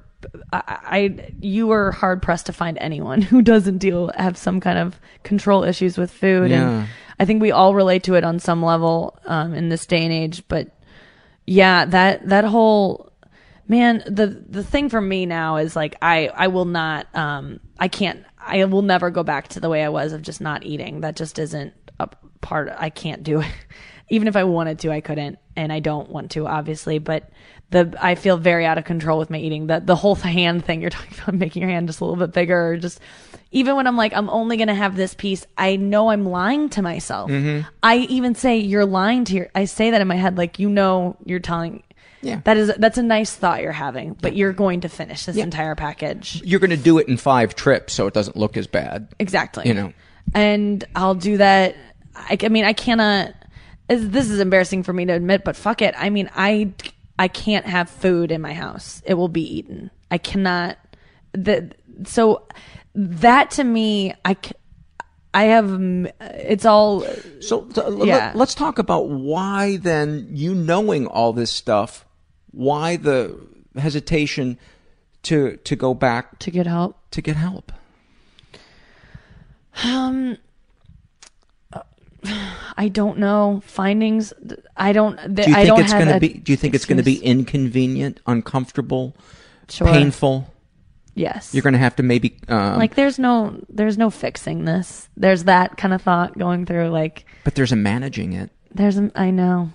I, I you are hard pressed to find anyone who doesn't deal have some kind of control issues with food Yeah. and I think we all relate to it on some level um, in this day and age but yeah that that whole man the the thing for me now is like I I will not um I can't I will never go back to the way I was of just not eating that just isn't a part I can't do it even if I wanted to I couldn't and I don't want to obviously but the I feel very out of control with my eating the the whole hand thing you're talking about making your hand just a little bit bigger or just even when I'm like I'm only going to have this piece I know I'm lying to myself mm-hmm. I even say you're lying to your I say that in my head like you know you're telling Yeah. that is that's a nice thought you're having but you're going to finish this entire package you're going to do it in five trips, so it doesn't look as bad. Exactly. You know. And I'll do that. I, I mean, I cannot. This is embarrassing for me to admit, but fuck it. I mean, I I can't have food in my house. It will be eaten. I cannot. The so that to me, I. I have. It's all. So Yeah. let, us talk about why then you knowing all this stuff, why the hesitation to to go back To get help. to get help. I don't know findings. I don't. Do you I think don't it's going to be? Do you think it's going to be inconvenient, uncomfortable, Sure. painful? Yes. You're going to have to maybe um, like there's no there's no fixing this. There's that kind of thought going through. Like but there's a managing it. There's a, I know.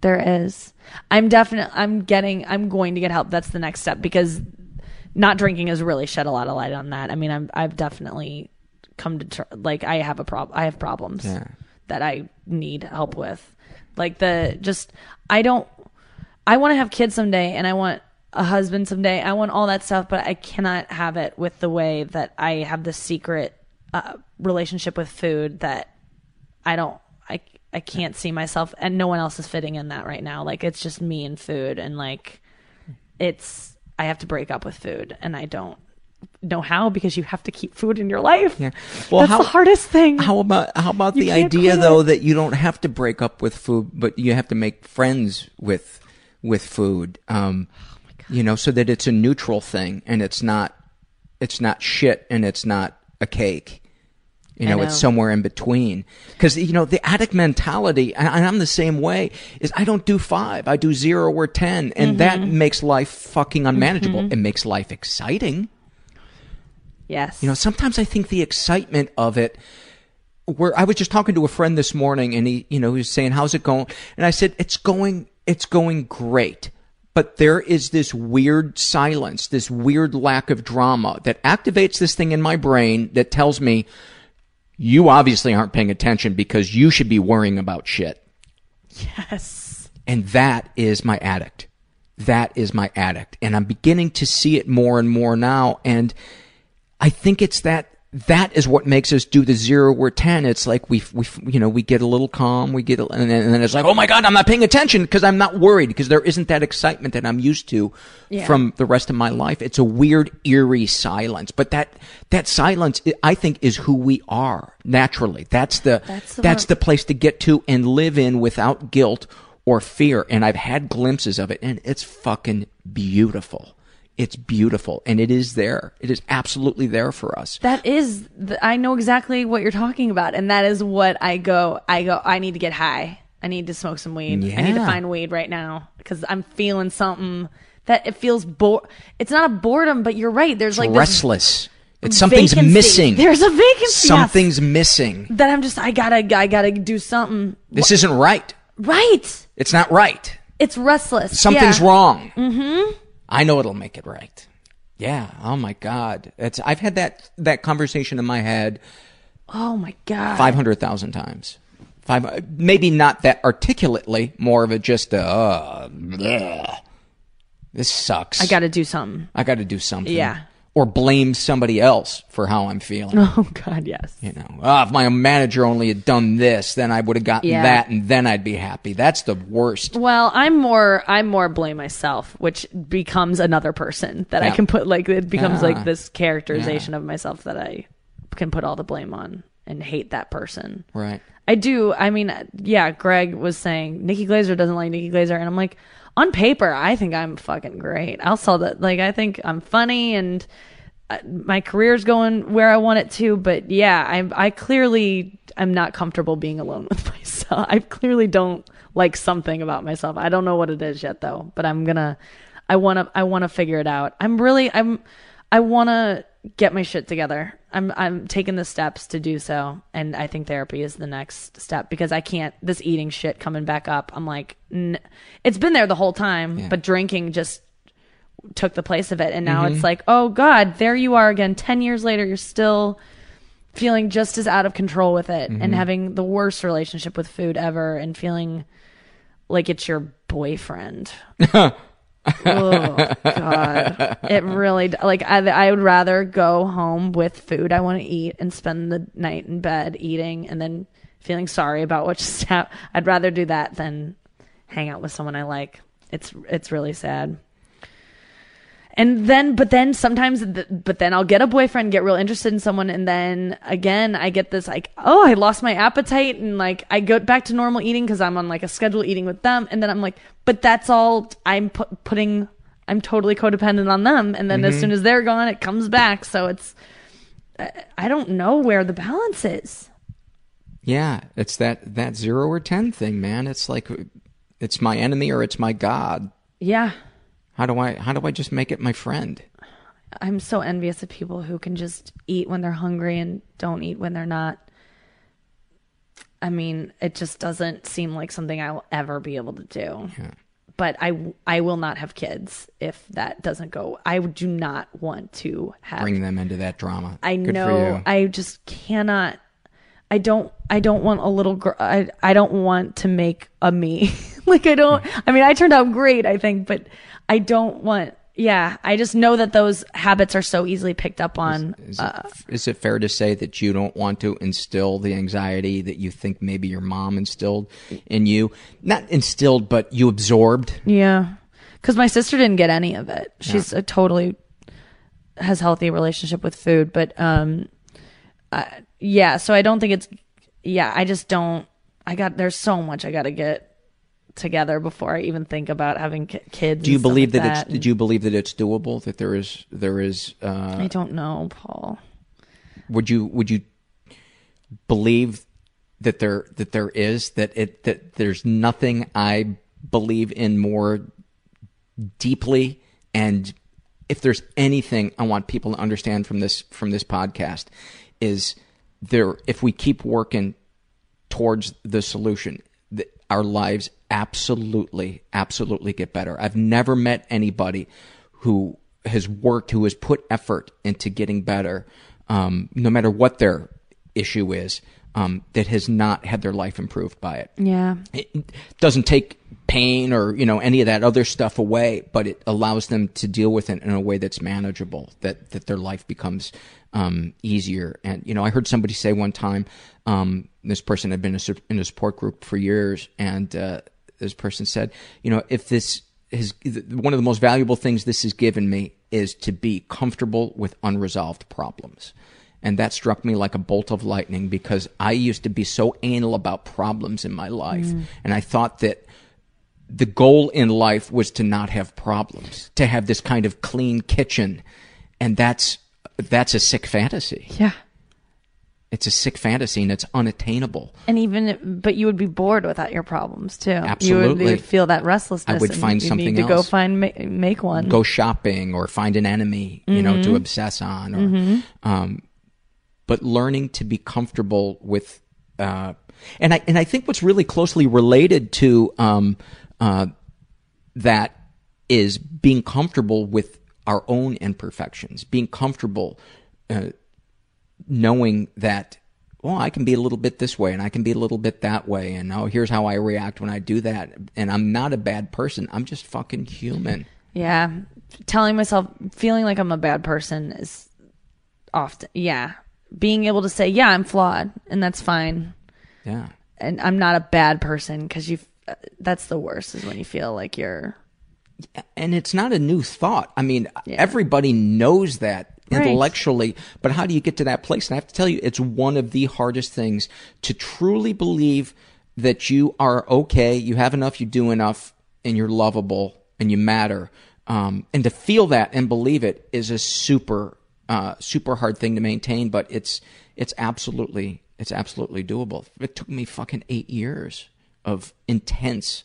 There is. I'm definitely, I'm getting, I'm going to get help. That's the next step because not drinking has really shed a lot of light on that. I mean, I'm, I've definitely come to, tr- like, I have a problem, I have problems Yeah. that I need help with. Like the, just, I don't, I want to have kids someday and I want a husband someday. I want all that stuff, but I cannot have it with the way that I have this secret uh, relationship with food that I don't I I can't see myself and no one else is fitting in that right now. Like it's just me and food and like it's I have to break up with food and I don't know how because you have to keep food in your life. Yeah. Well, That's how- the hardest thing. How about how about You the idea though that you don't have to break up with food, but you have to make friends with with food. Um, you know, so that it's a neutral thing and it's not it's not shit and it's not a cake. You know, I it's somewhere in between. Because you know the addict mentality, and I'm the same way. Is I don't do five, I do zero or ten, and that Mm-hmm. makes life fucking unmanageable. It makes life exciting. Yes. You know, sometimes I think the excitement of it. Where I was just talking to a friend this morning, and he, you know, he was saying, "How's it going?" And I said, "It's going, it's going great." But there is this weird silence, this weird lack of drama that activates this thing in my brain that tells me, "You obviously aren't paying attention because you should be worrying about shit." yes. And that is my addict. That is my addict. And I'm beginning to see it more and more now. And I think it's that, that is what makes us do the zero or 10. It's like we, we, you know, we get a little calm, we get, a, and, then, and then it's like, oh my God, I'm not paying attention because I'm not worried because there isn't that excitement that I'm used to Yeah. from the rest of my life. It's a weird, eerie silence. But that, that silence, I think, is who we are naturally. That's the, That's the that's the place to get to and live in without guilt or fear. And I've had glimpses of it and it's fucking beautiful. It's beautiful and it is there. It is absolutely there for us. That is, the, I know exactly what you're talking about, and that is what I go. I go. I need to get high. I need to smoke some weed. I need to find weed right now because I'm feeling something that it feels bore. It's not a boredom, but you're right. There's like this Restless. It's something's vacancy. missing. There's a vacancy. yes. Something's missing. that I'm just. I gotta. I gotta do something. This isn't right. Right. It's not right. It's restless. Something's Yeah. wrong. Mm-hmm. I know it'll make it right. Yeah. Oh my God. It's I've had that that conversation in my head Oh my god. five hundred thousand times. Five, maybe not that articulately. More of a just a. Uh, bleh. this sucks. I got to do something. I got to do something. Yeah. Or blame somebody else for how I'm feeling. Oh god, yes. You know, oh, if my manager only had done this, then I would have gotten Yeah. that, and then I'd be happy. That's the worst. Well, I'm more I'm more blame myself, which becomes another person that I can put like it becomes Yeah. like ah. this characterization of myself that I can put all the blame on and hate that person. Right. I do. I mean, yeah, Greg was saying Nikki Glazer doesn't like Nikki Glazer and I'm like on paper, I think I'm fucking great. I'll sell that. Like I think I'm funny and uh, my career's going where I want it to, but yeah, I I clearly am not comfortable being alone with myself. I clearly don't like something about myself. I don't know what it is yet though, but I'm to I want to I want to figure it out. I'm really I'm I want to get my shit together. I'm I'm taking the steps to do so, and I think therapy is the next step because I can't this eating shit coming back up. I'm like, n- it's been there the whole time, but drinking just took the place of it, and now it's mm-hmm. like, oh god, there you are again. Ten years later, you're still feeling just as out of control with it, and mm-hmm. having the worst relationship with food ever, and feeling like it's your boyfriend. oh god. It really like I, I would rather go home with food i want to eat and spend the night in bed eating and then feeling sorry about what just happened i'd rather do that than hang out with someone i like. It's it's really sad and then but then sometimes th- but then i'll get a boyfriend get real interested in someone and then again i get this like oh i lost my appetite and like i go back to normal eating because i'm on like a schedule eating with them and then i'm like but that's all i'm pu- putting i'm totally codependent on them and then as mm-hmm. soon as they're gone it comes back so it's I- i don't know where the balance is Yeah, it's that that zero or ten thing, man. It's like it's my enemy or it's my god. yeah How do I how do I just make it my friend? I'm so envious of people who can just eat when they're hungry and don't eat when they're not. I mean, it just doesn't seem like something I'll ever be able to do. But I, I will not have kids if that doesn't go. I do not want to have. Bring them into that drama. I Good know. I just cannot. I don't. I don't want a little girl. I. I don't want to make a me. like I don't. I mean, I turned out great. I think, but I don't want. Yeah, I just know that those habits are so easily picked up on. Is Uh, it, is it fair to say that you don't want to instill the anxiety that you think maybe your mom instilled in you? Not instilled, but you absorbed. yeah, because my sister didn't get any of it. She's a totally has healthy relationship with food, but um, I, yeah. So I don't think it's. Yeah, I just don't. I got there's so much I got to get together before I even think about having kids. Do you believe like that, it's? and- Do you believe that it's doable? That there is there is. Uh, I don't know, Paul. would you would you believe that there that there is that it that there's nothing I believe in more deeply and if there's anything I want people to understand from this from this podcast is there if we keep working towards the solution our lives absolutely absolutely get better. I've never met anybody who has worked who has put effort into getting better um, no matter what their issue is um, that has not had their life improved by it. Yeah. it doesn't take pain or you know any of that other stuff away but it allows them to deal with it in a way that's manageable that that their life becomes um, easier. And you know i heard somebody say one time um, this person had been a, in a support group for years and uh, this person said you know if this is one of the most valuable things this has given me is to be comfortable with unresolved problems and that struck me like a bolt of lightning because I used to be so anal about problems in my life. Mm. And I thought that the goal in life was to not have problems, to have this kind of clean kitchen. And that's, that's a sick fantasy. Yeah. It's a sick fantasy and it's unattainable. And even, but you would be bored without your problems too. You would, Absolutely. you would feel that restlessness. I would and find something need to go find ma- make one. Go shopping or find an enemy, you know, to mm-hmm. obsess on or, mm-hmm. um, but learning to be comfortable with, uh, And I and I think what's really closely related to um, uh, that is being comfortable with our own imperfections, being comfortable uh, knowing that well, I can be a little bit this way and I can be a little bit that way. And oh, here's how I react when I do that. And I'm not a bad person. I'm just fucking human. Yeah. Telling myself, feeling like I'm a bad person is often, yeah. Being able to say, yeah, I'm flawed and that's fine. Yeah. And I'm not a bad person because you, that's the worst is when you feel like you're, And it's not a new thought. I mean, everybody knows that Right. intellectually, but how do you get to that place? And I have to tell you, it's one of the hardest things to truly believe that you are okay, you have enough, you do enough, and you're lovable and you matter. Um, and to feel that and believe it is a super, uh, super hard thing to maintain, but it's, it's absolutely, it's absolutely doable. It took me fucking eight years of intense,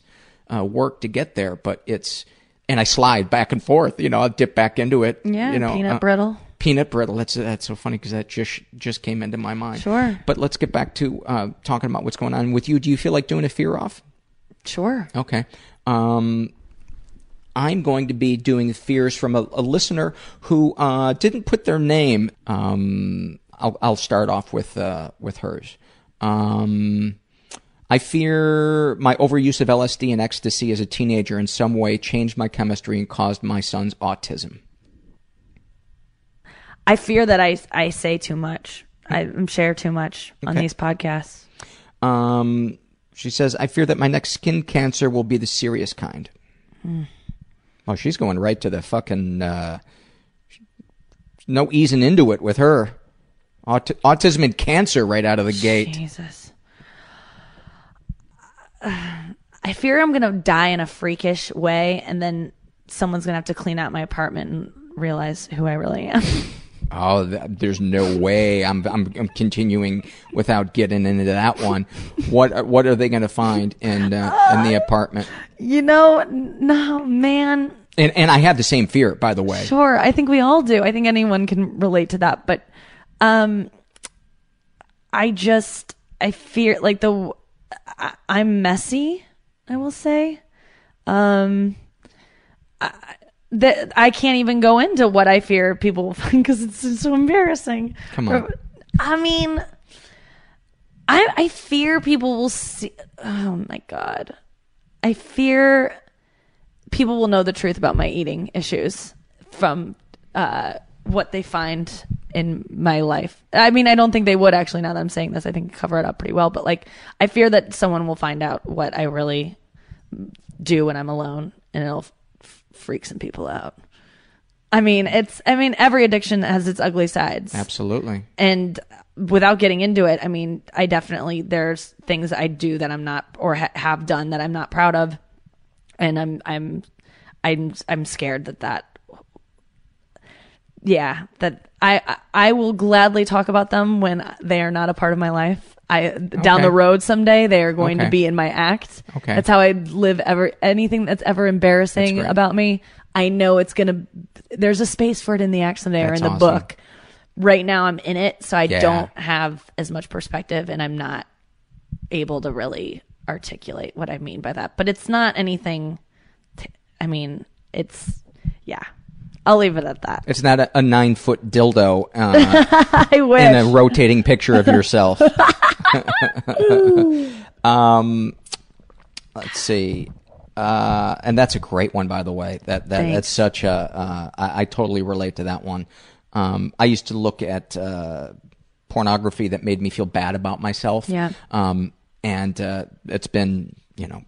uh, work to get there, but it's, and I slide back and forth, you know, I'll dip back into it. yeah, you know, peanut uh, brittle. peanut brittle. That's that's so funny because that just just came into my mind. Sure. But let's get back to uh, talking about what's going on with you. Do you feel like doing a fear off? Sure. Okay. Um, I'm going to be doing fears from a, a listener who uh, didn't put their name. Um, I'll, I'll start off with uh, with hers. Um, I fear my overuse of LSD and ecstasy as a teenager in some way changed my chemistry and caused my son's autism. I fear that I, I say too much. I share too much on these podcasts. Um, she says, I fear that my next skin cancer will be the serious kind. Oh, she's going right to the fucking, uh, no easing into it with her. Aut- autism and cancer right out of the gate. Jesus. I fear I'm gonna die in a freakish way, and then someone's gonna have to clean out my apartment and realize who I really am. Oh, th- there's no way I'm, I'm, I'm continuing without getting into that one. What, what are they going to find in, uh, in the apartment? you know, no, man. And, and I have the same fear, by the way. Sure, I think we all do. I think anyone can relate to that, but um, I just I fear like the I, I'm messy. I will say, um, I, that I can't even go into what I fear people will find because it's, it's so embarrassing. Come on. I mean, I I fear people will see. Oh my god, I fear people will know the truth about my eating issues from uh, what they find in my life. I mean, I don't think they would actually. Now that I'm saying this, I think I cover it up pretty well. But like, I fear that someone will find out what I really do when I'm alone, and it'll freak some people out. I mean, it's. I mean, every addiction has its ugly sides Absolutely. and without getting into it, I mean, I definitely there's things I do that I'm not or ha- have done that I'm not proud of, and I'm I'm I'm I'm scared that that yeah that I I I will gladly talk about them when they are not a part of my life. I down Okay. the road someday they are going Okay. to be in my act. Okay. that's how I live. Ever anything that's ever embarrassing That's about me, I know it's gonna. There's a space for it in the act someday or in the awesome. book right now I'm in it, so I Yeah. don't have as much perspective and I'm not able to really articulate what I mean by that. But it's not anything t- I mean, it's yeah. I'll leave it at that. It's not a, a nine foot dildo uh, I wish. and a rotating picture of yourself. um, let's see. Uh, and that's a great one, by the way. That that that's such a. Uh, I, I totally relate to that one. Um, I used to look at uh, pornography that made me feel bad about myself. Yeah. Um, and uh, it's been you know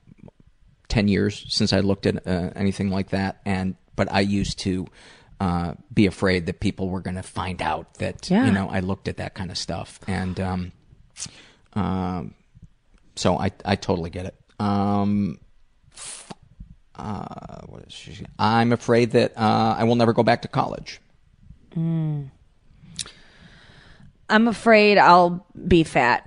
10 years since I looked at uh, anything like that. And, but I used to, uh, be afraid that people were going to find out that, Yeah. you know, I looked at that kind of stuff. And, um, um, so I, I totally get it. Um, uh, what is she? I'm afraid that, uh, I will never go back to college. Mm. I'm afraid I'll be fat.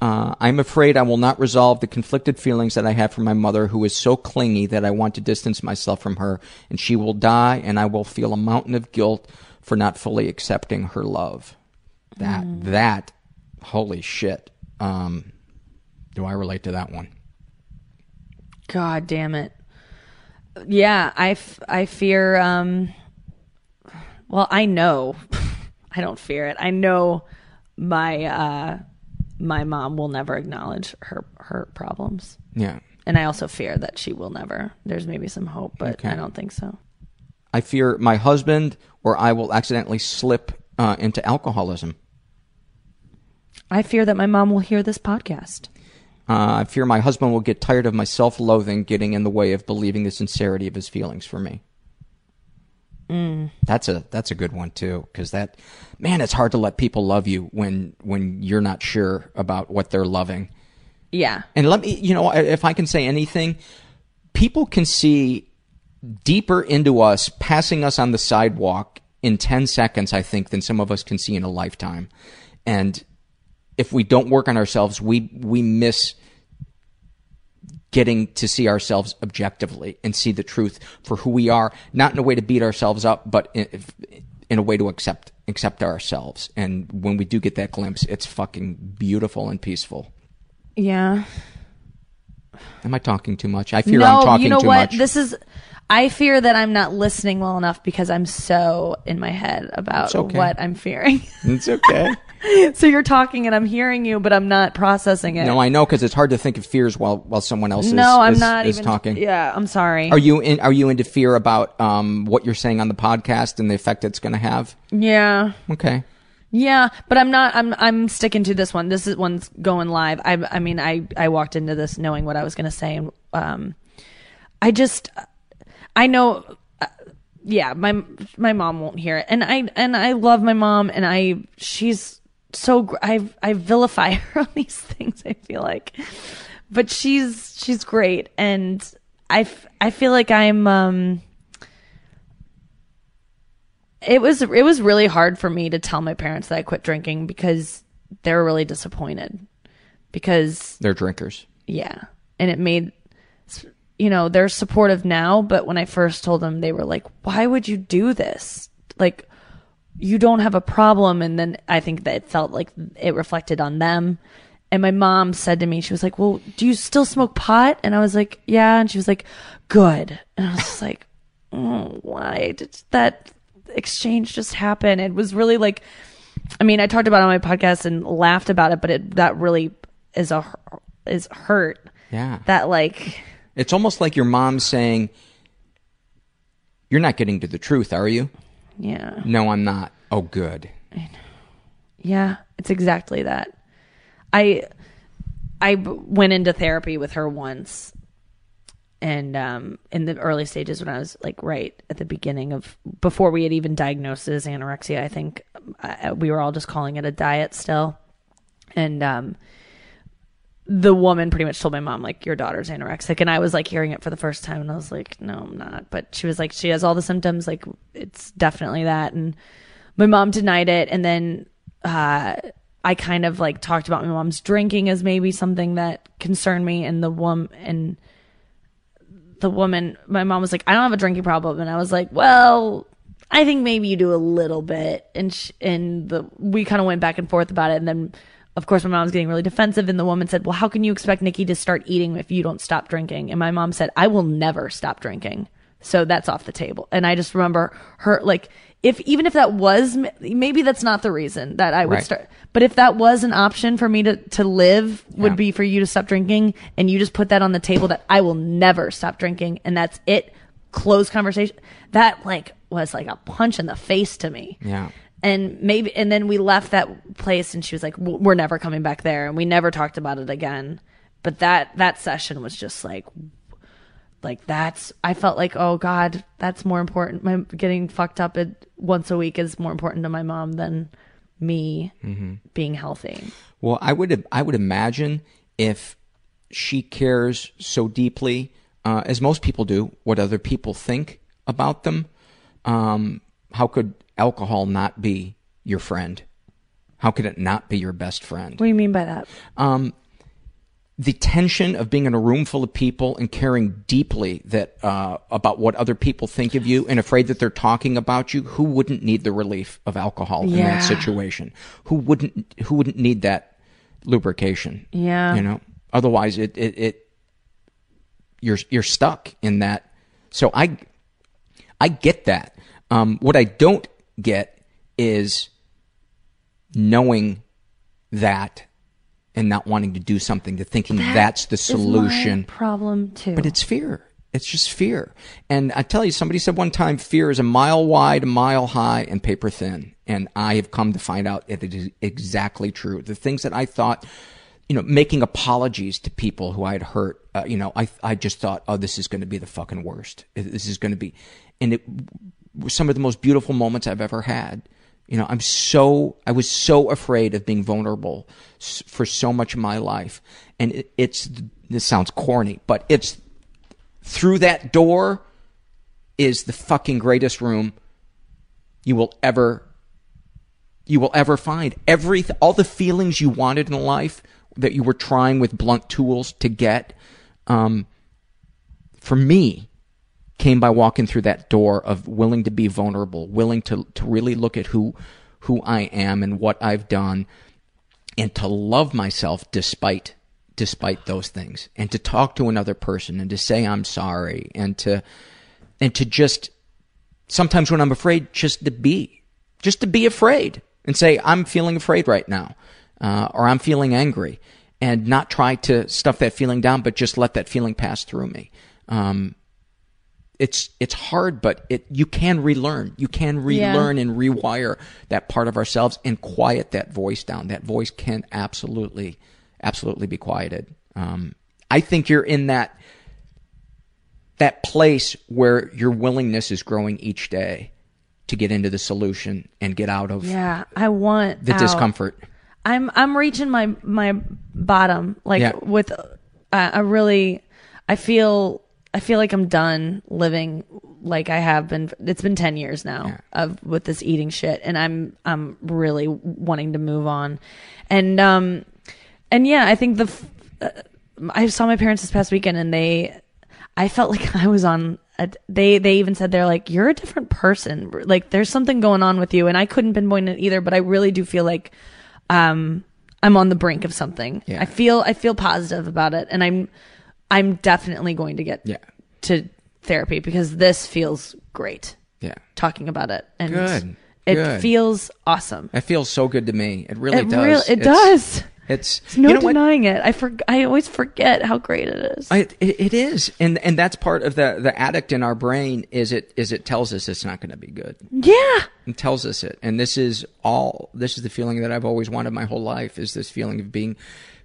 Uh, I'm afraid I will not resolve the conflicted feelings that I have for my mother, who is so clingy that I want to distance myself from her, and she will die, and I will feel a mountain of guilt for not fully accepting her love. That that holy shit. Um, Do I relate to that one? God damn it. Yeah, I, f- I fear, um, well, I know, I don't fear it. I know my, uh, my mom will never acknowledge her, her problems. Yeah. And I also fear that she will never. There's maybe some hope, but Okay. I don't think so. I fear my husband or I will accidentally slip uh, into alcoholism. I fear that my mom will hear this podcast. Uh, I fear my husband will get tired of my self loathing getting in the way of believing the sincerity of his feelings for me. That's a that's a good one too, because that man, it's hard to let people love you when when you're not sure about what they're loving. Yeah. And let me, you know, if I can say anything, people can see deeper into us, passing us on the sidewalk in 10 seconds, I think, than some of us can see in a lifetime. And if we don't work on ourselves, we, we miss getting to see ourselves objectively and see the truth for who we are, not in a way to beat ourselves up, but in, in a way to accept, accept ourselves. And when we do get that glimpse, it's fucking beautiful and peaceful. Yeah. Am I talking too much? I fear no, I'm talking you know too what? much. This is. I fear that I'm not listening well enough because I'm so in my head about okay. what I'm fearing. it's okay. so you're talking and I'm hearing you, but I'm not processing it. no, I know because it's hard to think of fears while while someone else is, no, I'm is- not is even talking. Yeah, I'm sorry. Are you in? Are you into fear about um, what you're saying on the podcast and the effect it's going to have? yeah. Okay. Yeah, but I'm not. I'm I'm sticking to this one. This is one's going live. I I mean, I I walked into this knowing what I was going to say, and um, I just I know. uh, Yeah, my my mom won't hear it, and I and I love my mom, and I she's so I I vilify her on these things. I feel like, but she's she's great, and I I feel like I'm um it was it was really hard for me to tell my parents that I quit drinking because they were really disappointed because They're drinkers. yeah and it made you know they're supportive now but when I first told them they were like why would you do this like you don't have a problem. And then I think that it felt like it reflected on them. And my mom said to me she was like well do you still smoke pot? And I was like yeah. And she was like good. And I was just like oh, why did that exchange just happen? It was really like I mean I talked about it on my podcast and laughed about it but it that really is a is hurt. Yeah. that like It's almost like your mom saying, "You're not getting to the truth, are you?" Yeah No, I'm not. Oh, good. Yeah, it's exactly that. I I b- went into therapy with her once, and um, in the early stages when I was like right at the beginning of before we had even diagnosed it as anorexia, I think uh, we were all just calling it a diet still, and um, the woman pretty much told my mom like your daughter's anorexic. And i was like hearing it for the first time and i was like no i'm not. But she was like she has all the symptoms like it's definitely that. And my mom denied it. And then uh i kind of like talked about my mom's drinking as maybe something that concerned me. And the woman and the woman my mom was like i don't have a drinking problem. And i was like well i think maybe you do a little bit. And sh- and the we kind of went back and forth about it. And then of course my mom was getting really defensive and the woman said well how can you expect nikki to start eating if you don't stop drinking and my mom said i will never stop drinking so that's off the table and i just remember her like if even if that was maybe that's not the reason that i would Right. start but if that was an option for me to to live would Yeah. be for you to stop drinking and you just put that on the table that I will never stop drinking and that's it close conversation that like was like a punch in the face to me Yeah. And maybe and then we left that place and she was like we're never coming back there. And we never talked about it again. But that that session was just like like that's i felt like oh god that's more important. My getting fucked up at once a week is more important to my mom than me being healthy. Well, I would I would imagine if she cares so deeply, uh, as most people do, what other people think about them. Um, how could alcohol not be your friend? How could it not be your best friend? what do you mean by that um, the tension of being in a room full of people and caring deeply that uh, about what other people think of you and afraid that they're talking about you. Who wouldn't need the relief of alcohol in Yeah. that situation? Who wouldn't? Who wouldn't need that lubrication? Yeah. you know. Otherwise, it, it, it you're you're stuck in that. So I I get that. Um, what I don't get is knowing that and not wanting to do something, to thinking that's the solution. problem too. But it's fear. It's just fear. And I tell you, somebody said one time, fear is a mile wide, a mile high, and paper thin. And I have come to find out that it is exactly true. The things that I thought, you know, making apologies to people who I had hurt, uh, you know, I, I just thought, oh, this is going to be the fucking worst. This is going to be, and it some of the most beautiful moments I've ever had. You know, I'm so, I was so afraid of being vulnerable for so much of my life. And it, it's, this sounds corny, but it's through that door is the fucking greatest room you will ever you will ever find every all the feelings you wanted in life that you were trying with blunt tools to get um, for me came by walking through that door of willing to be vulnerable willing to to really look at who who I am and what I've done and to love myself despite despite those things and to talk to another person and to say I'm sorry and to and to just sometimes when I'm afraid just to be just to be afraid and say I'm feeling afraid right now uh, or I'm feeling angry and not try to stuff that feeling down but just let that feeling pass through me. Um, it's it's hard, but it you can relearn. You can Yeah. relearn and rewire that part of ourselves and quiet that voice down. That voice can absolutely, absolutely be quieted. Um, I think you're in that that place where your willingness is growing each day to get into the solution and get out of yeah, I want the out. discomfort. I'm I'm reaching my my bottom like Yeah. with uh, I really I feel I feel like I'm done living like I have been it's been 10 years now of with this eating shit and I'm I'm really wanting to move on. And um and yeah, I think the f- uh, I saw my parents this past weekend and they I felt like I was on a, they they even said they're like you're a different person like there's something going on with you and I couldn't pinpoint it either but I really do feel like um I'm on the brink of something. Yeah. I feel I feel positive about it and I'm I'm definitely going to get Yeah. to therapy because this feels great Yeah. talking about it and Good. it Good. feels awesome. It feels so good to me. It really it does. it It's- does. It's There's no you know what? denying it. I for, I always forget how great it is. I, it, it is, and and that's part of the the addict in our brain. Is it is it tells us it's not going to be good. yeah. It tells us it, and this is all. This is the feeling that I've always wanted my whole life. Is this feeling of being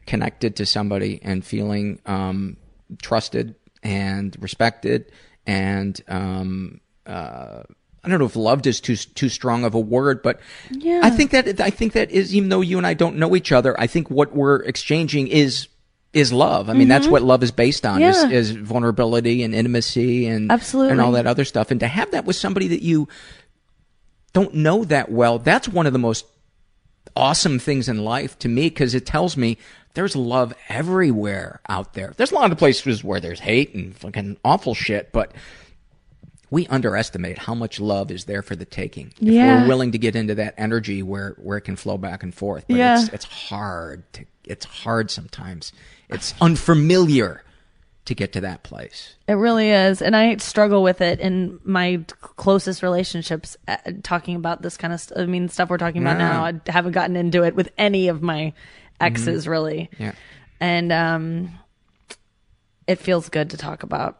connected to somebody and feeling um, trusted and respected and um, uh, I don't know if loved is too too strong of a word, but Yeah. I think that I think that is even though you and I don't know each other, I think what we're exchanging is is love. I mean, that's what love is based on Mm-hmm. Yeah. is, is vulnerability and intimacy and Absolutely. and all that other stuff. And to have that with somebody that you don't know that well, that's one of the most awesome things in life to me because it tells me there's love everywhere out there. There's a lot of places where there's hate and fucking awful shit, but we underestimate how much love is there for the taking. If Yeah. we're willing to get into that energy where, where it can flow back and forth. But Yeah. it's, it's hard to, it's hard sometimes. It's unfamiliar to get to that place. It really is, and I struggle with it in my closest relationships. uh, Talking about this kind of, st- I mean, stuff we're talking about Yeah. now. I haven't gotten into it with any of my exes really, Yeah. and um, it feels good to talk about.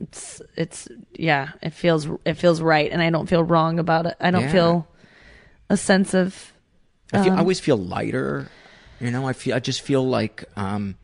It's it's yeah, it feels it feels right, and I don't feel wrong about it. I don't Yeah. feel a sense of I, feel, Um, I always feel lighter. You know, I feel I just feel like um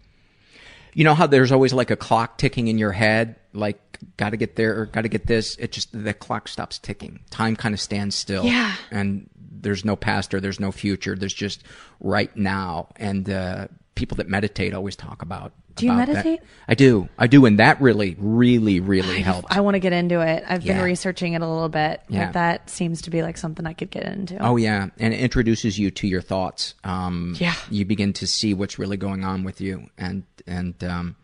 you know how there's always like a clock ticking in your head, like got to get there or got to get this. It just the clock stops ticking. Time kind of stands still. Yeah. And there's no past or there's no future. There's just right now. And uh people that meditate always talk about Do you about that. meditate? I do. I do and that really really really helps. I want to get into it. I've been researching it a little bit. Yeah. But that seems to be like something I could get into. Oh yeah, and it introduces you to your thoughts. Um, Yeah. you begin to see what's really going on with you, and and um,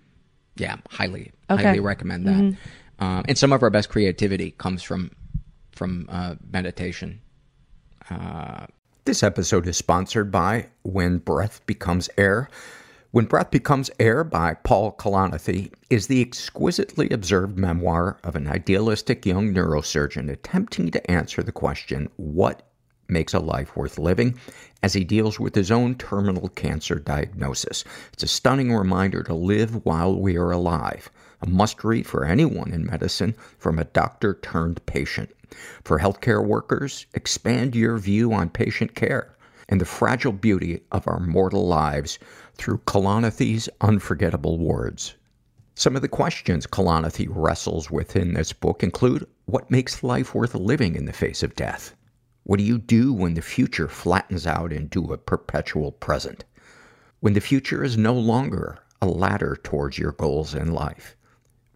yeah, highly Okay. highly recommend that. Um, and some of our best creativity comes from from uh, meditation. This episode is sponsored by When Breath Becomes Air. When Breath Becomes Air by Paul Kalanithi is the exquisitely observed memoir of an idealistic young neurosurgeon attempting to answer the question, what makes a life worth living as he deals with his own terminal cancer diagnosis. It's a stunning reminder to live while we are alive. A must read for anyone in medicine from a doctor turned patient. For healthcare workers, expand your view on patient care and the fragile beauty of our mortal lives through Kalanithi's unforgettable words. Some of the questions Kalanithi wrestles with in this book include what makes life worth living in the face of death? What do you do when the future flattens out into a perpetual present? When the future is no longer a ladder towards your goals in life?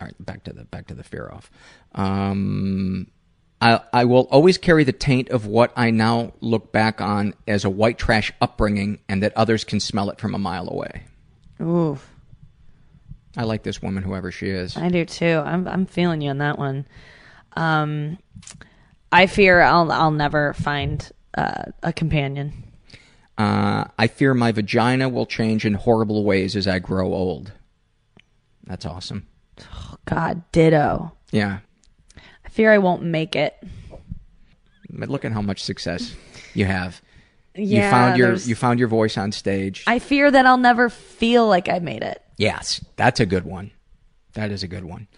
All right, back to the back to the fear off. Um, I I will always carry the taint of what I now look back on as a white trash upbringing, and that others can smell it from a mile away. Ooh, I like this woman, whoever she is. I do too. I'm I'm feeling you on that one. Um, I fear I'll I'll never find uh, a companion. Uh, I fear my vagina will change in horrible ways as I grow old. That's awesome. God, ditto. Yeah. I fear I won't make it. But look at how much success you have. Yeah, you found your there's- you found your voice on stage. I fear that I'll never feel like I made it. yes, that's a good one. That is a good one.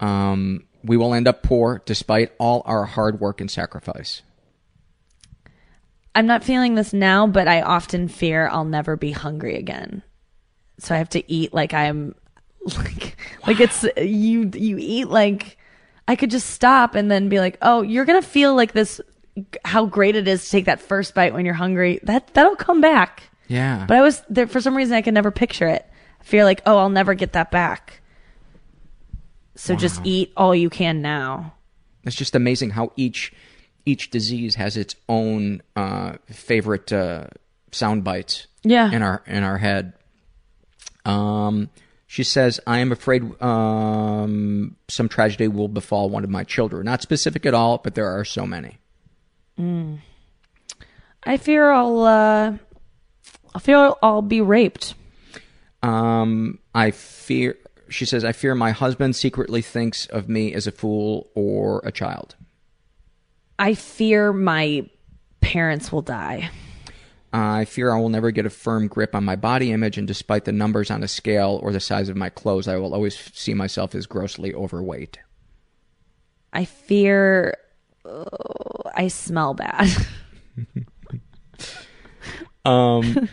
Um, we will end up poor despite all our hard work and sacrifice. I'm not feeling this now, but I often fear I'll never be hungry again. So I have to eat like I'm like like it's you you eat like I could just stop and then be like, "Oh, you're going to feel like this how great it is to take that first bite when you're hungry." That that'll come back. Yeah. But I was there for some reason I could never picture it. I fear like, "Oh, I'll never get that back." So just eat all you can now. It's just amazing how each each disease has its own uh, favorite uh, sound bites. Yeah. In our in our head. Um, she says, "I am afraid um, some tragedy will befall one of my children. Not specific at all, but there are so many." I fear I'll uh I fear I'll be raped. Um, I fear. She says, "I fear my husband secretly thinks of me as a fool or a child." I fear my parents will die. I fear I will never get a firm grip on my body image, and despite the numbers on a scale or the size of my clothes, I will always see myself as grossly overweight. I fear oh, I smell bad. Um,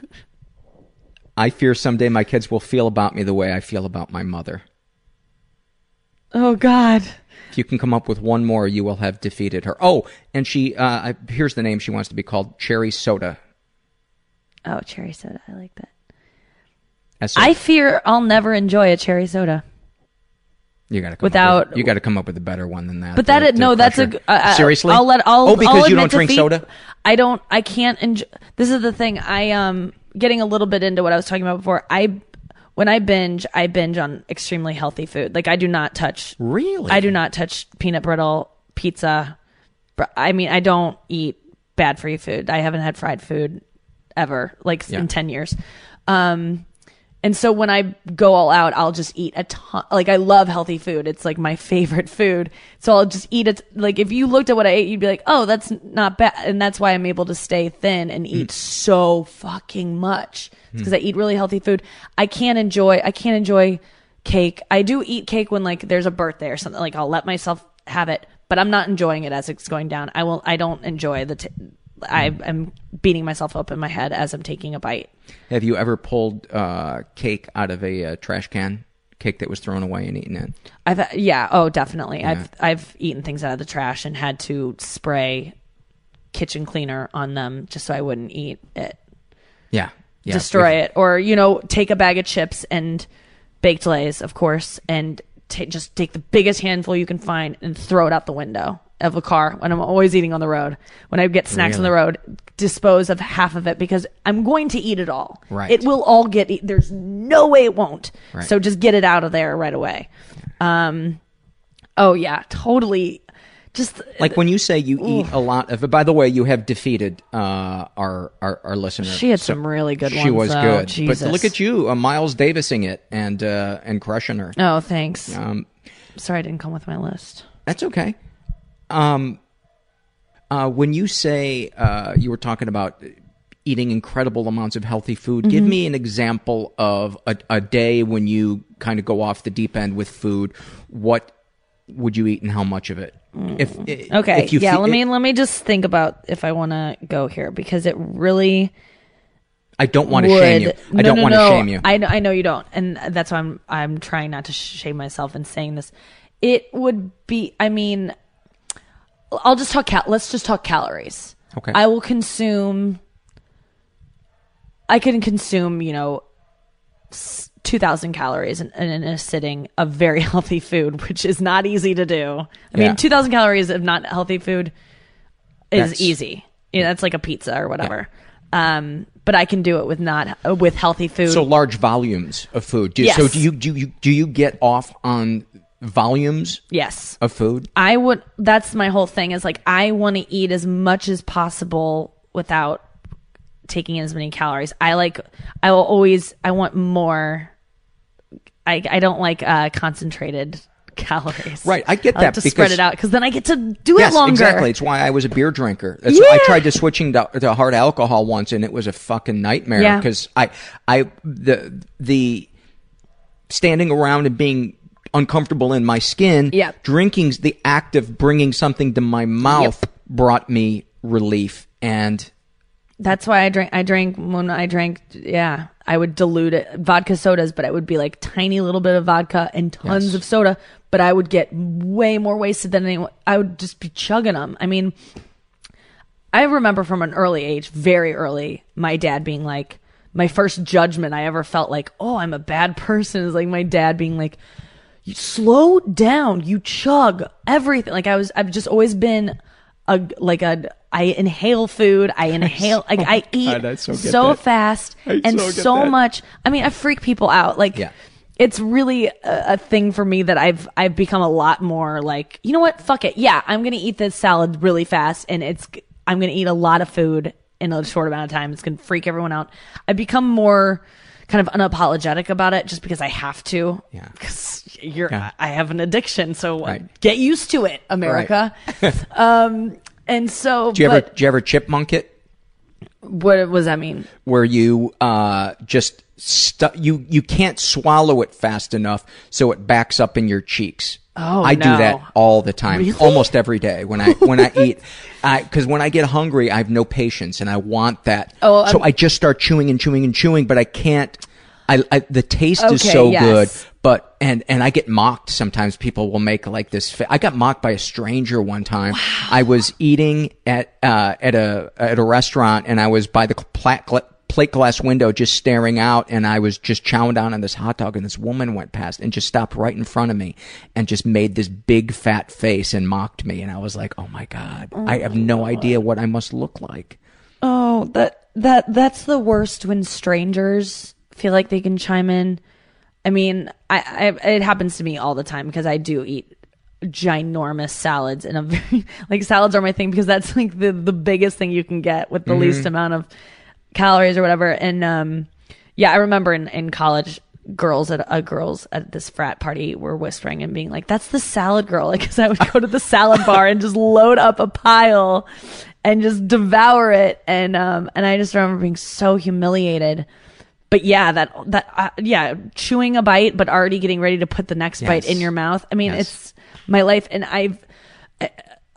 I fear someday my kids will feel about me the way I feel about my mother. oh god. If you can come up with one more, you will have defeated her. Oh, and she, uh, here's the name she wants to be called Cherry Soda. Oh, cherry soda. I like that. I fear I'll never enjoy a cherry soda. you gotta come without- up with, you got to come up with a better one than that. But that to- is, to no, that's a uh, seriously. I'll let I'll oh because I'll you don't drink defeat. soda. I don't. I can't enjoy. This is the thing. I um getting a little bit into what I was talking about before. I when I binge, I binge on extremely healthy food. Like I do not touch. Really? I do not touch peanut brittle pizza. I mean, I don't eat bad for you food. I haven't had fried food ever, like Yeah. in ten years. Um, and so when I go all out, I'll just eat a ton. Like I love healthy food. It's like my favorite food. So I'll just eat it. Like if you looked at what I ate, you'd be like, oh, that's not bad. And that's why I'm able to stay thin and eat so fucking much. because I eat really healthy food. I can't enjoy. I can't enjoy cake. I do eat cake when like there's a birthday or something. Like I'll let myself have it, but I'm not enjoying it as it's going down. I will. I don't enjoy the. T- I am beating myself up in my head as I'm taking a bite. Have you ever pulled uh, cake out of a uh, trash can? Cake that was thrown away and eaten it. I've yeah. Oh, definitely. I've I've eaten things out of the trash and had to spray kitchen cleaner on them just so I wouldn't eat it. Yeah. yeah. destroy If- it or you know take a bag of chips and baked lays of course and ta just take the biggest handful you can find and throw it out the window of a car when i'm always eating on the road when i get snacks on the road dispose of half of it because i'm going to eat it all Right. it will all get eat- there's no way it won't Right. so just get it out of there right away um oh yeah totally just Like when you say you eat a lot of it. By the way, you have defeated uh, our, our our listener. She had some really good She ones, was though. good. Jesus. But look at you, uh, Miles Davising it and uh, and crushing her. oh thanks Um, sorry i didn't come with my list That's okay. Um, uh, when you say uh, you were talking about eating incredible amounts of healthy food, Mm-hmm. give me an example of a, a day when you kind of go off the deep end with food. What would you eat and how much of it? If Mm. Okay. if you yeah. fe- let me let me just think about if I want to go here because it really I don't want to shame you. I No, don't no, want to no. shame you. I know, I know you don't, and that's why I'm I'm trying not to shame myself in saying this. It would be. I mean, I'll just talk. Cal- let's just talk calories. Okay. I will consume. I can consume, you know, two thousand calories in, in a sitting of very healthy food, which is not easy to do. I Yeah. mean, two thousand calories of not healthy food is That's- easy. Yeah, that's like a pizza or whatever. Um, but I can do it with not with healthy food. so large volumes of food. Do, Yes. So do you do you do you get off on volumes yes, of food? I would. That's my whole thing. Is like I want to eat as much as possible without taking in as many calories. I like. I will always. I want more. I I don't like uh, concentrated calories. Right, I get like that to spread it out because then I get to do yes, it longer. exactly. It's why I was a beer drinker. That's I tried to switching to, to hard alcohol once, and it was a fucking nightmare Yeah. because I, I, the the standing around and being uncomfortable in my skin. Yep. drinking's the act of bringing something to my mouth brought me relief, and That's why I drank. I drank when I drank. Yeah, I would dilute it vodka sodas, but it would be like tiny little bit of vodka and tons Yes. of soda. But I would get way more wasted than anyone. I would just be chugging them. I mean, I remember from an early age, very early, my dad being like, my first judgment I ever felt like, oh, I'm a bad person is like my dad being like, you slow down, you chug everything. Like I was, I've just always been a like a. I inhale food. I inhale like I eat God, I so so, fast I and so so, much. I mean, I freak people out. Like Yeah. it's really a, a thing for me that I've I've become a lot more like you know what fuck it yeah I'm gonna eat this salad really fast and it's I'm gonna eat a lot of food in a short amount of time it's gonna freak everyone out I've become more kind of unapologetic about it just because I have to Yeah. because you're Yeah. I have an addiction so Right. get used to it America um and so do you ever do you ever chipmunk it? what does that mean where you uh, just stu- you you can't swallow it fast enough, so it backs up in your cheeks. Oh, I do that all the time, Really? almost every day when I when I eat. I because when I get hungry, I have no patience, and I want that. Oh, so I'm- I just start chewing and chewing and chewing, but I can't. I, I the taste is so yes. good, but and and I get mocked sometimes. People will make like this. Fa- I got mocked by a stranger one time. I was eating at uh, at a at a restaurant, and I was by the plat, plate glass window, just staring out, and I was just chowing down on this hot dog, and this woman went past and just stopped right in front of me, and just made this big fat face and mocked me, and I was like, oh my god, oh, I have no idea what I must look like. Oh, that that that's the worst when strangers feel like they can chime in. I mean, I, I it happens to me all the time because I do eat ginormous salads and a very like salads are my thing because that's like the the biggest thing you can get with the mm-hmm. least amount of calories or whatever. And um yeah, I remember in in college girls at uh, girls at this frat party were whispering and being like that's the salad girl like cuz I would go to the salad bar and just load up a pile and just devour it and um and I just remember being so humiliated but yeah, that that uh, yeah, chewing a bite, but already getting ready to put the next bite in your mouth. I mean, Yes. it's my life, and I've I-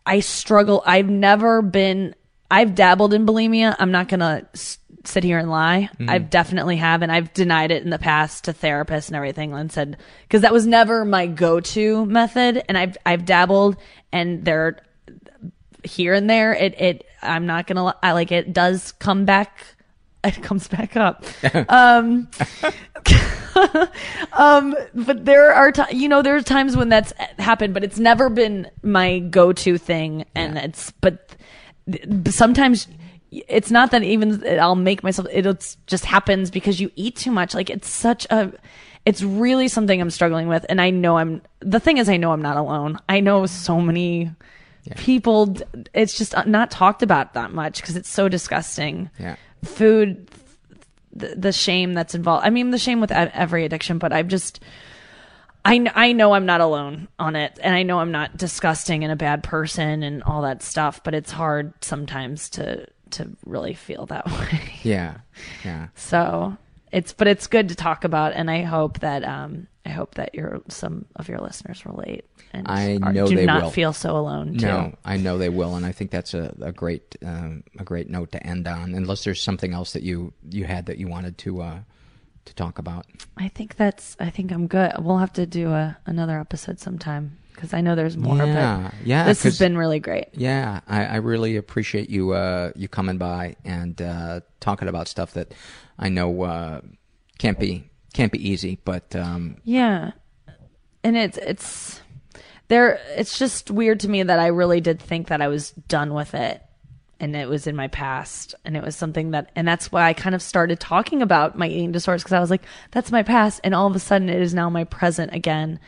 I struggle. I've never been. I've dabbled in bulimia. I'm not gonna sit here and lie. Mm-hmm. I've definitely have, and I've denied it in the past to therapists and everything, and said because that was never my go-to method. And I've I've dabbled, and there here and there it it i'm not gonna i like it does come back it comes back up um um but there are ti you know there are times when that's happened but it's never been my go-to thing and it's but th- sometimes it's not that even i'll make myself it just happens because you eat too much. Like it's such a it's really something i'm struggling with. And i know i'm the thing is i know i'm not alone. I know so many people it's just not talked about that much because it's so disgusting. Yeah. food the, the shame that's involved i mean the shame with every addiction but I'm just I, I know I'm not alone on it, and I know I'm not disgusting and a bad person and all that stuff. But it's hard sometimes to to really feel that way. Yeah. Yeah. So it's but it's good to talk about, and I hope that um I hope that your some of your listeners relate and I are- know do they not will. feel so alone too. No, I know they will, and I think that's a, a great um, a great note to end on. Unless there's something else that you you had that you wanted to uh, to talk about. I think that's I think I'm good. We'll have to do a another episode sometime because I know there's more. Yeah, but yeah, This has been really great. Yeah, I, I really appreciate you uh, you coming by and uh, talking about stuff that I know uh, can't be can't be easy, but um, Yeah. And it's it's there it's just weird to me that I really did think that I was done with it and it was in my past and it was something that and that's why I kind of started talking about my eating disorders because I was like that's my past and all of a sudden it is now my present again.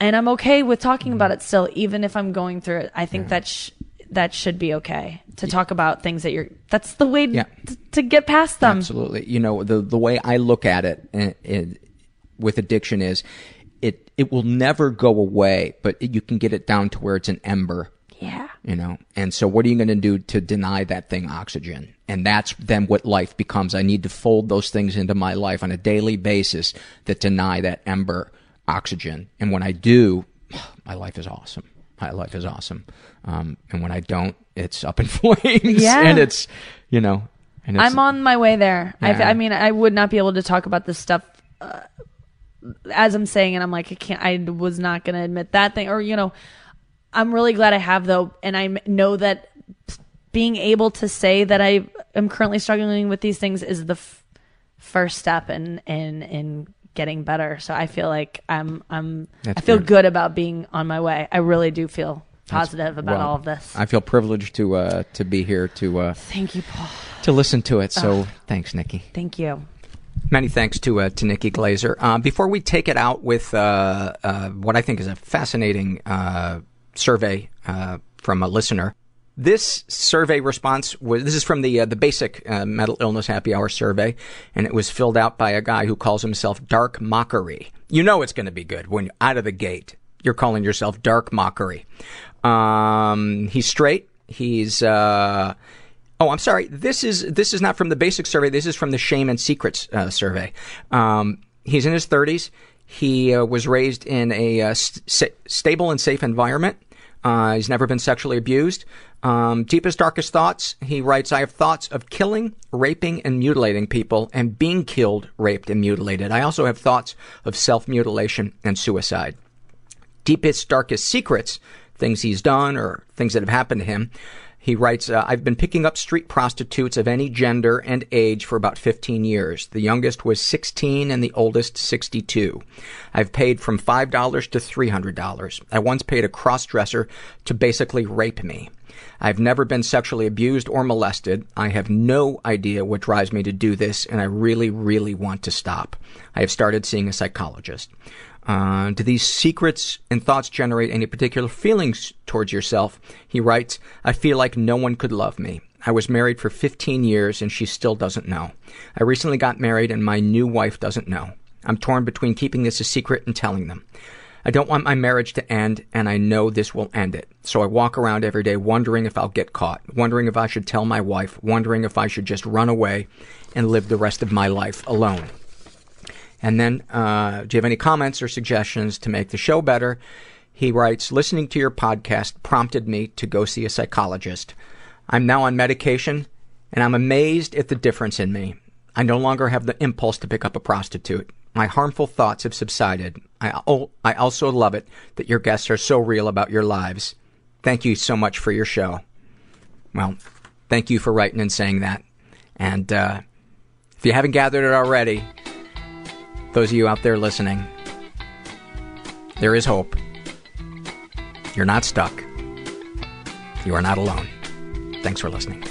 And I'm okay with talking about it still even if I'm going through it. I think that sh- that should be okay to talk about things that you're that's the way Yeah. t- to get past them. Absolutely. You know, the the way I look at it, uh, it with addiction is it it will never go away, but you can get it down to where it's an ember. Yeah. You know, and so what are you going to do to deny that thing oxygen? And that's then what life becomes. I need to fold those things into my life on a daily basis that deny that ember oxygen. And when I do, my life is awesome. My life is awesome. Um, and when I don't, it's up in flames. Yeah. And it's, you know, and it's, I'm on my way there. Yeah. I, I mean, I would not be able to talk about this stuff uh, as I'm saying, and I'm like, I can't. I was not going to admit that thing, or you know, I'm really glad I have though, and I know that being able to say that I am currently struggling with these things is the f- first step in in in getting better. So I feel like I'm I'm That's I feel good. good about being on my way. I really do feel positive about well, all of this. I feel privileged to uh, to be here to uh, Thank you, Paul. to listen to it. So thanks, Nikki. Thank you. Many thanks to uh, to Nikki Glazer. Uh, before we take it out with uh, uh, what I think is a fascinating uh, survey uh, from a listener, this survey response was this is from the uh, the basic uh, mental illness happy hour survey, and it was filled out by a guy who calls himself Dark Mockery. You know it's going to be good when out of the gate you're calling yourself Dark Mockery. Um, he's straight. He's uh, Oh, I'm sorry. This is this is not from the basic survey. This is from the shame and secrets uh, survey. Um, he's in his 30s. He uh, was raised in a uh, st- stable and safe environment. Uh, he's never been sexually abused. Um, deepest, darkest thoughts. He writes, "I have thoughts of killing, raping, and mutilating people, and being killed, raped, and mutilated. I also have thoughts of self-mutilation and suicide." deepest, darkest secrets, things he's done or things that have happened to him. He writes, uh, I've been picking up street prostitutes of any gender and age for about 15 years. The youngest was 16 and the oldest 62. I've paid from $5 to $300. I once paid a cross-dresser to basically rape me. I've never been sexually abused or molested. I have no idea what drives me to do this, and I really, really want to stop. I have started seeing a psychologist. Uh, do these secrets and thoughts generate any particular feelings towards yourself? He writes, I feel like no one could love me. I was married for 15 years and she still doesn't know. I recently got married and my new wife doesn't know. I'm torn between keeping this a secret and telling them. I don't want my marriage to end, and I know this will end it. So I walk around every day wondering if I'll get caught, wondering if I should tell my wife, wondering if I should just run away and live the rest of my life alone. And then, uh, do you have any comments or suggestions to make the show better? He writes, listening to your podcast prompted me to go see a psychologist. I'm now on medication, and I'm amazed at the difference in me. I no longer have the impulse to pick up a prostitute. My harmful thoughts have subsided. I, oh, I also love it that your guests are so real about your lives. Thank you so much for your show. Well, thank you for writing and saying that. And uh, if you haven't gathered it already, those of you out there listening, there is hope. You're not stuck. You are not alone. Thanks for listening.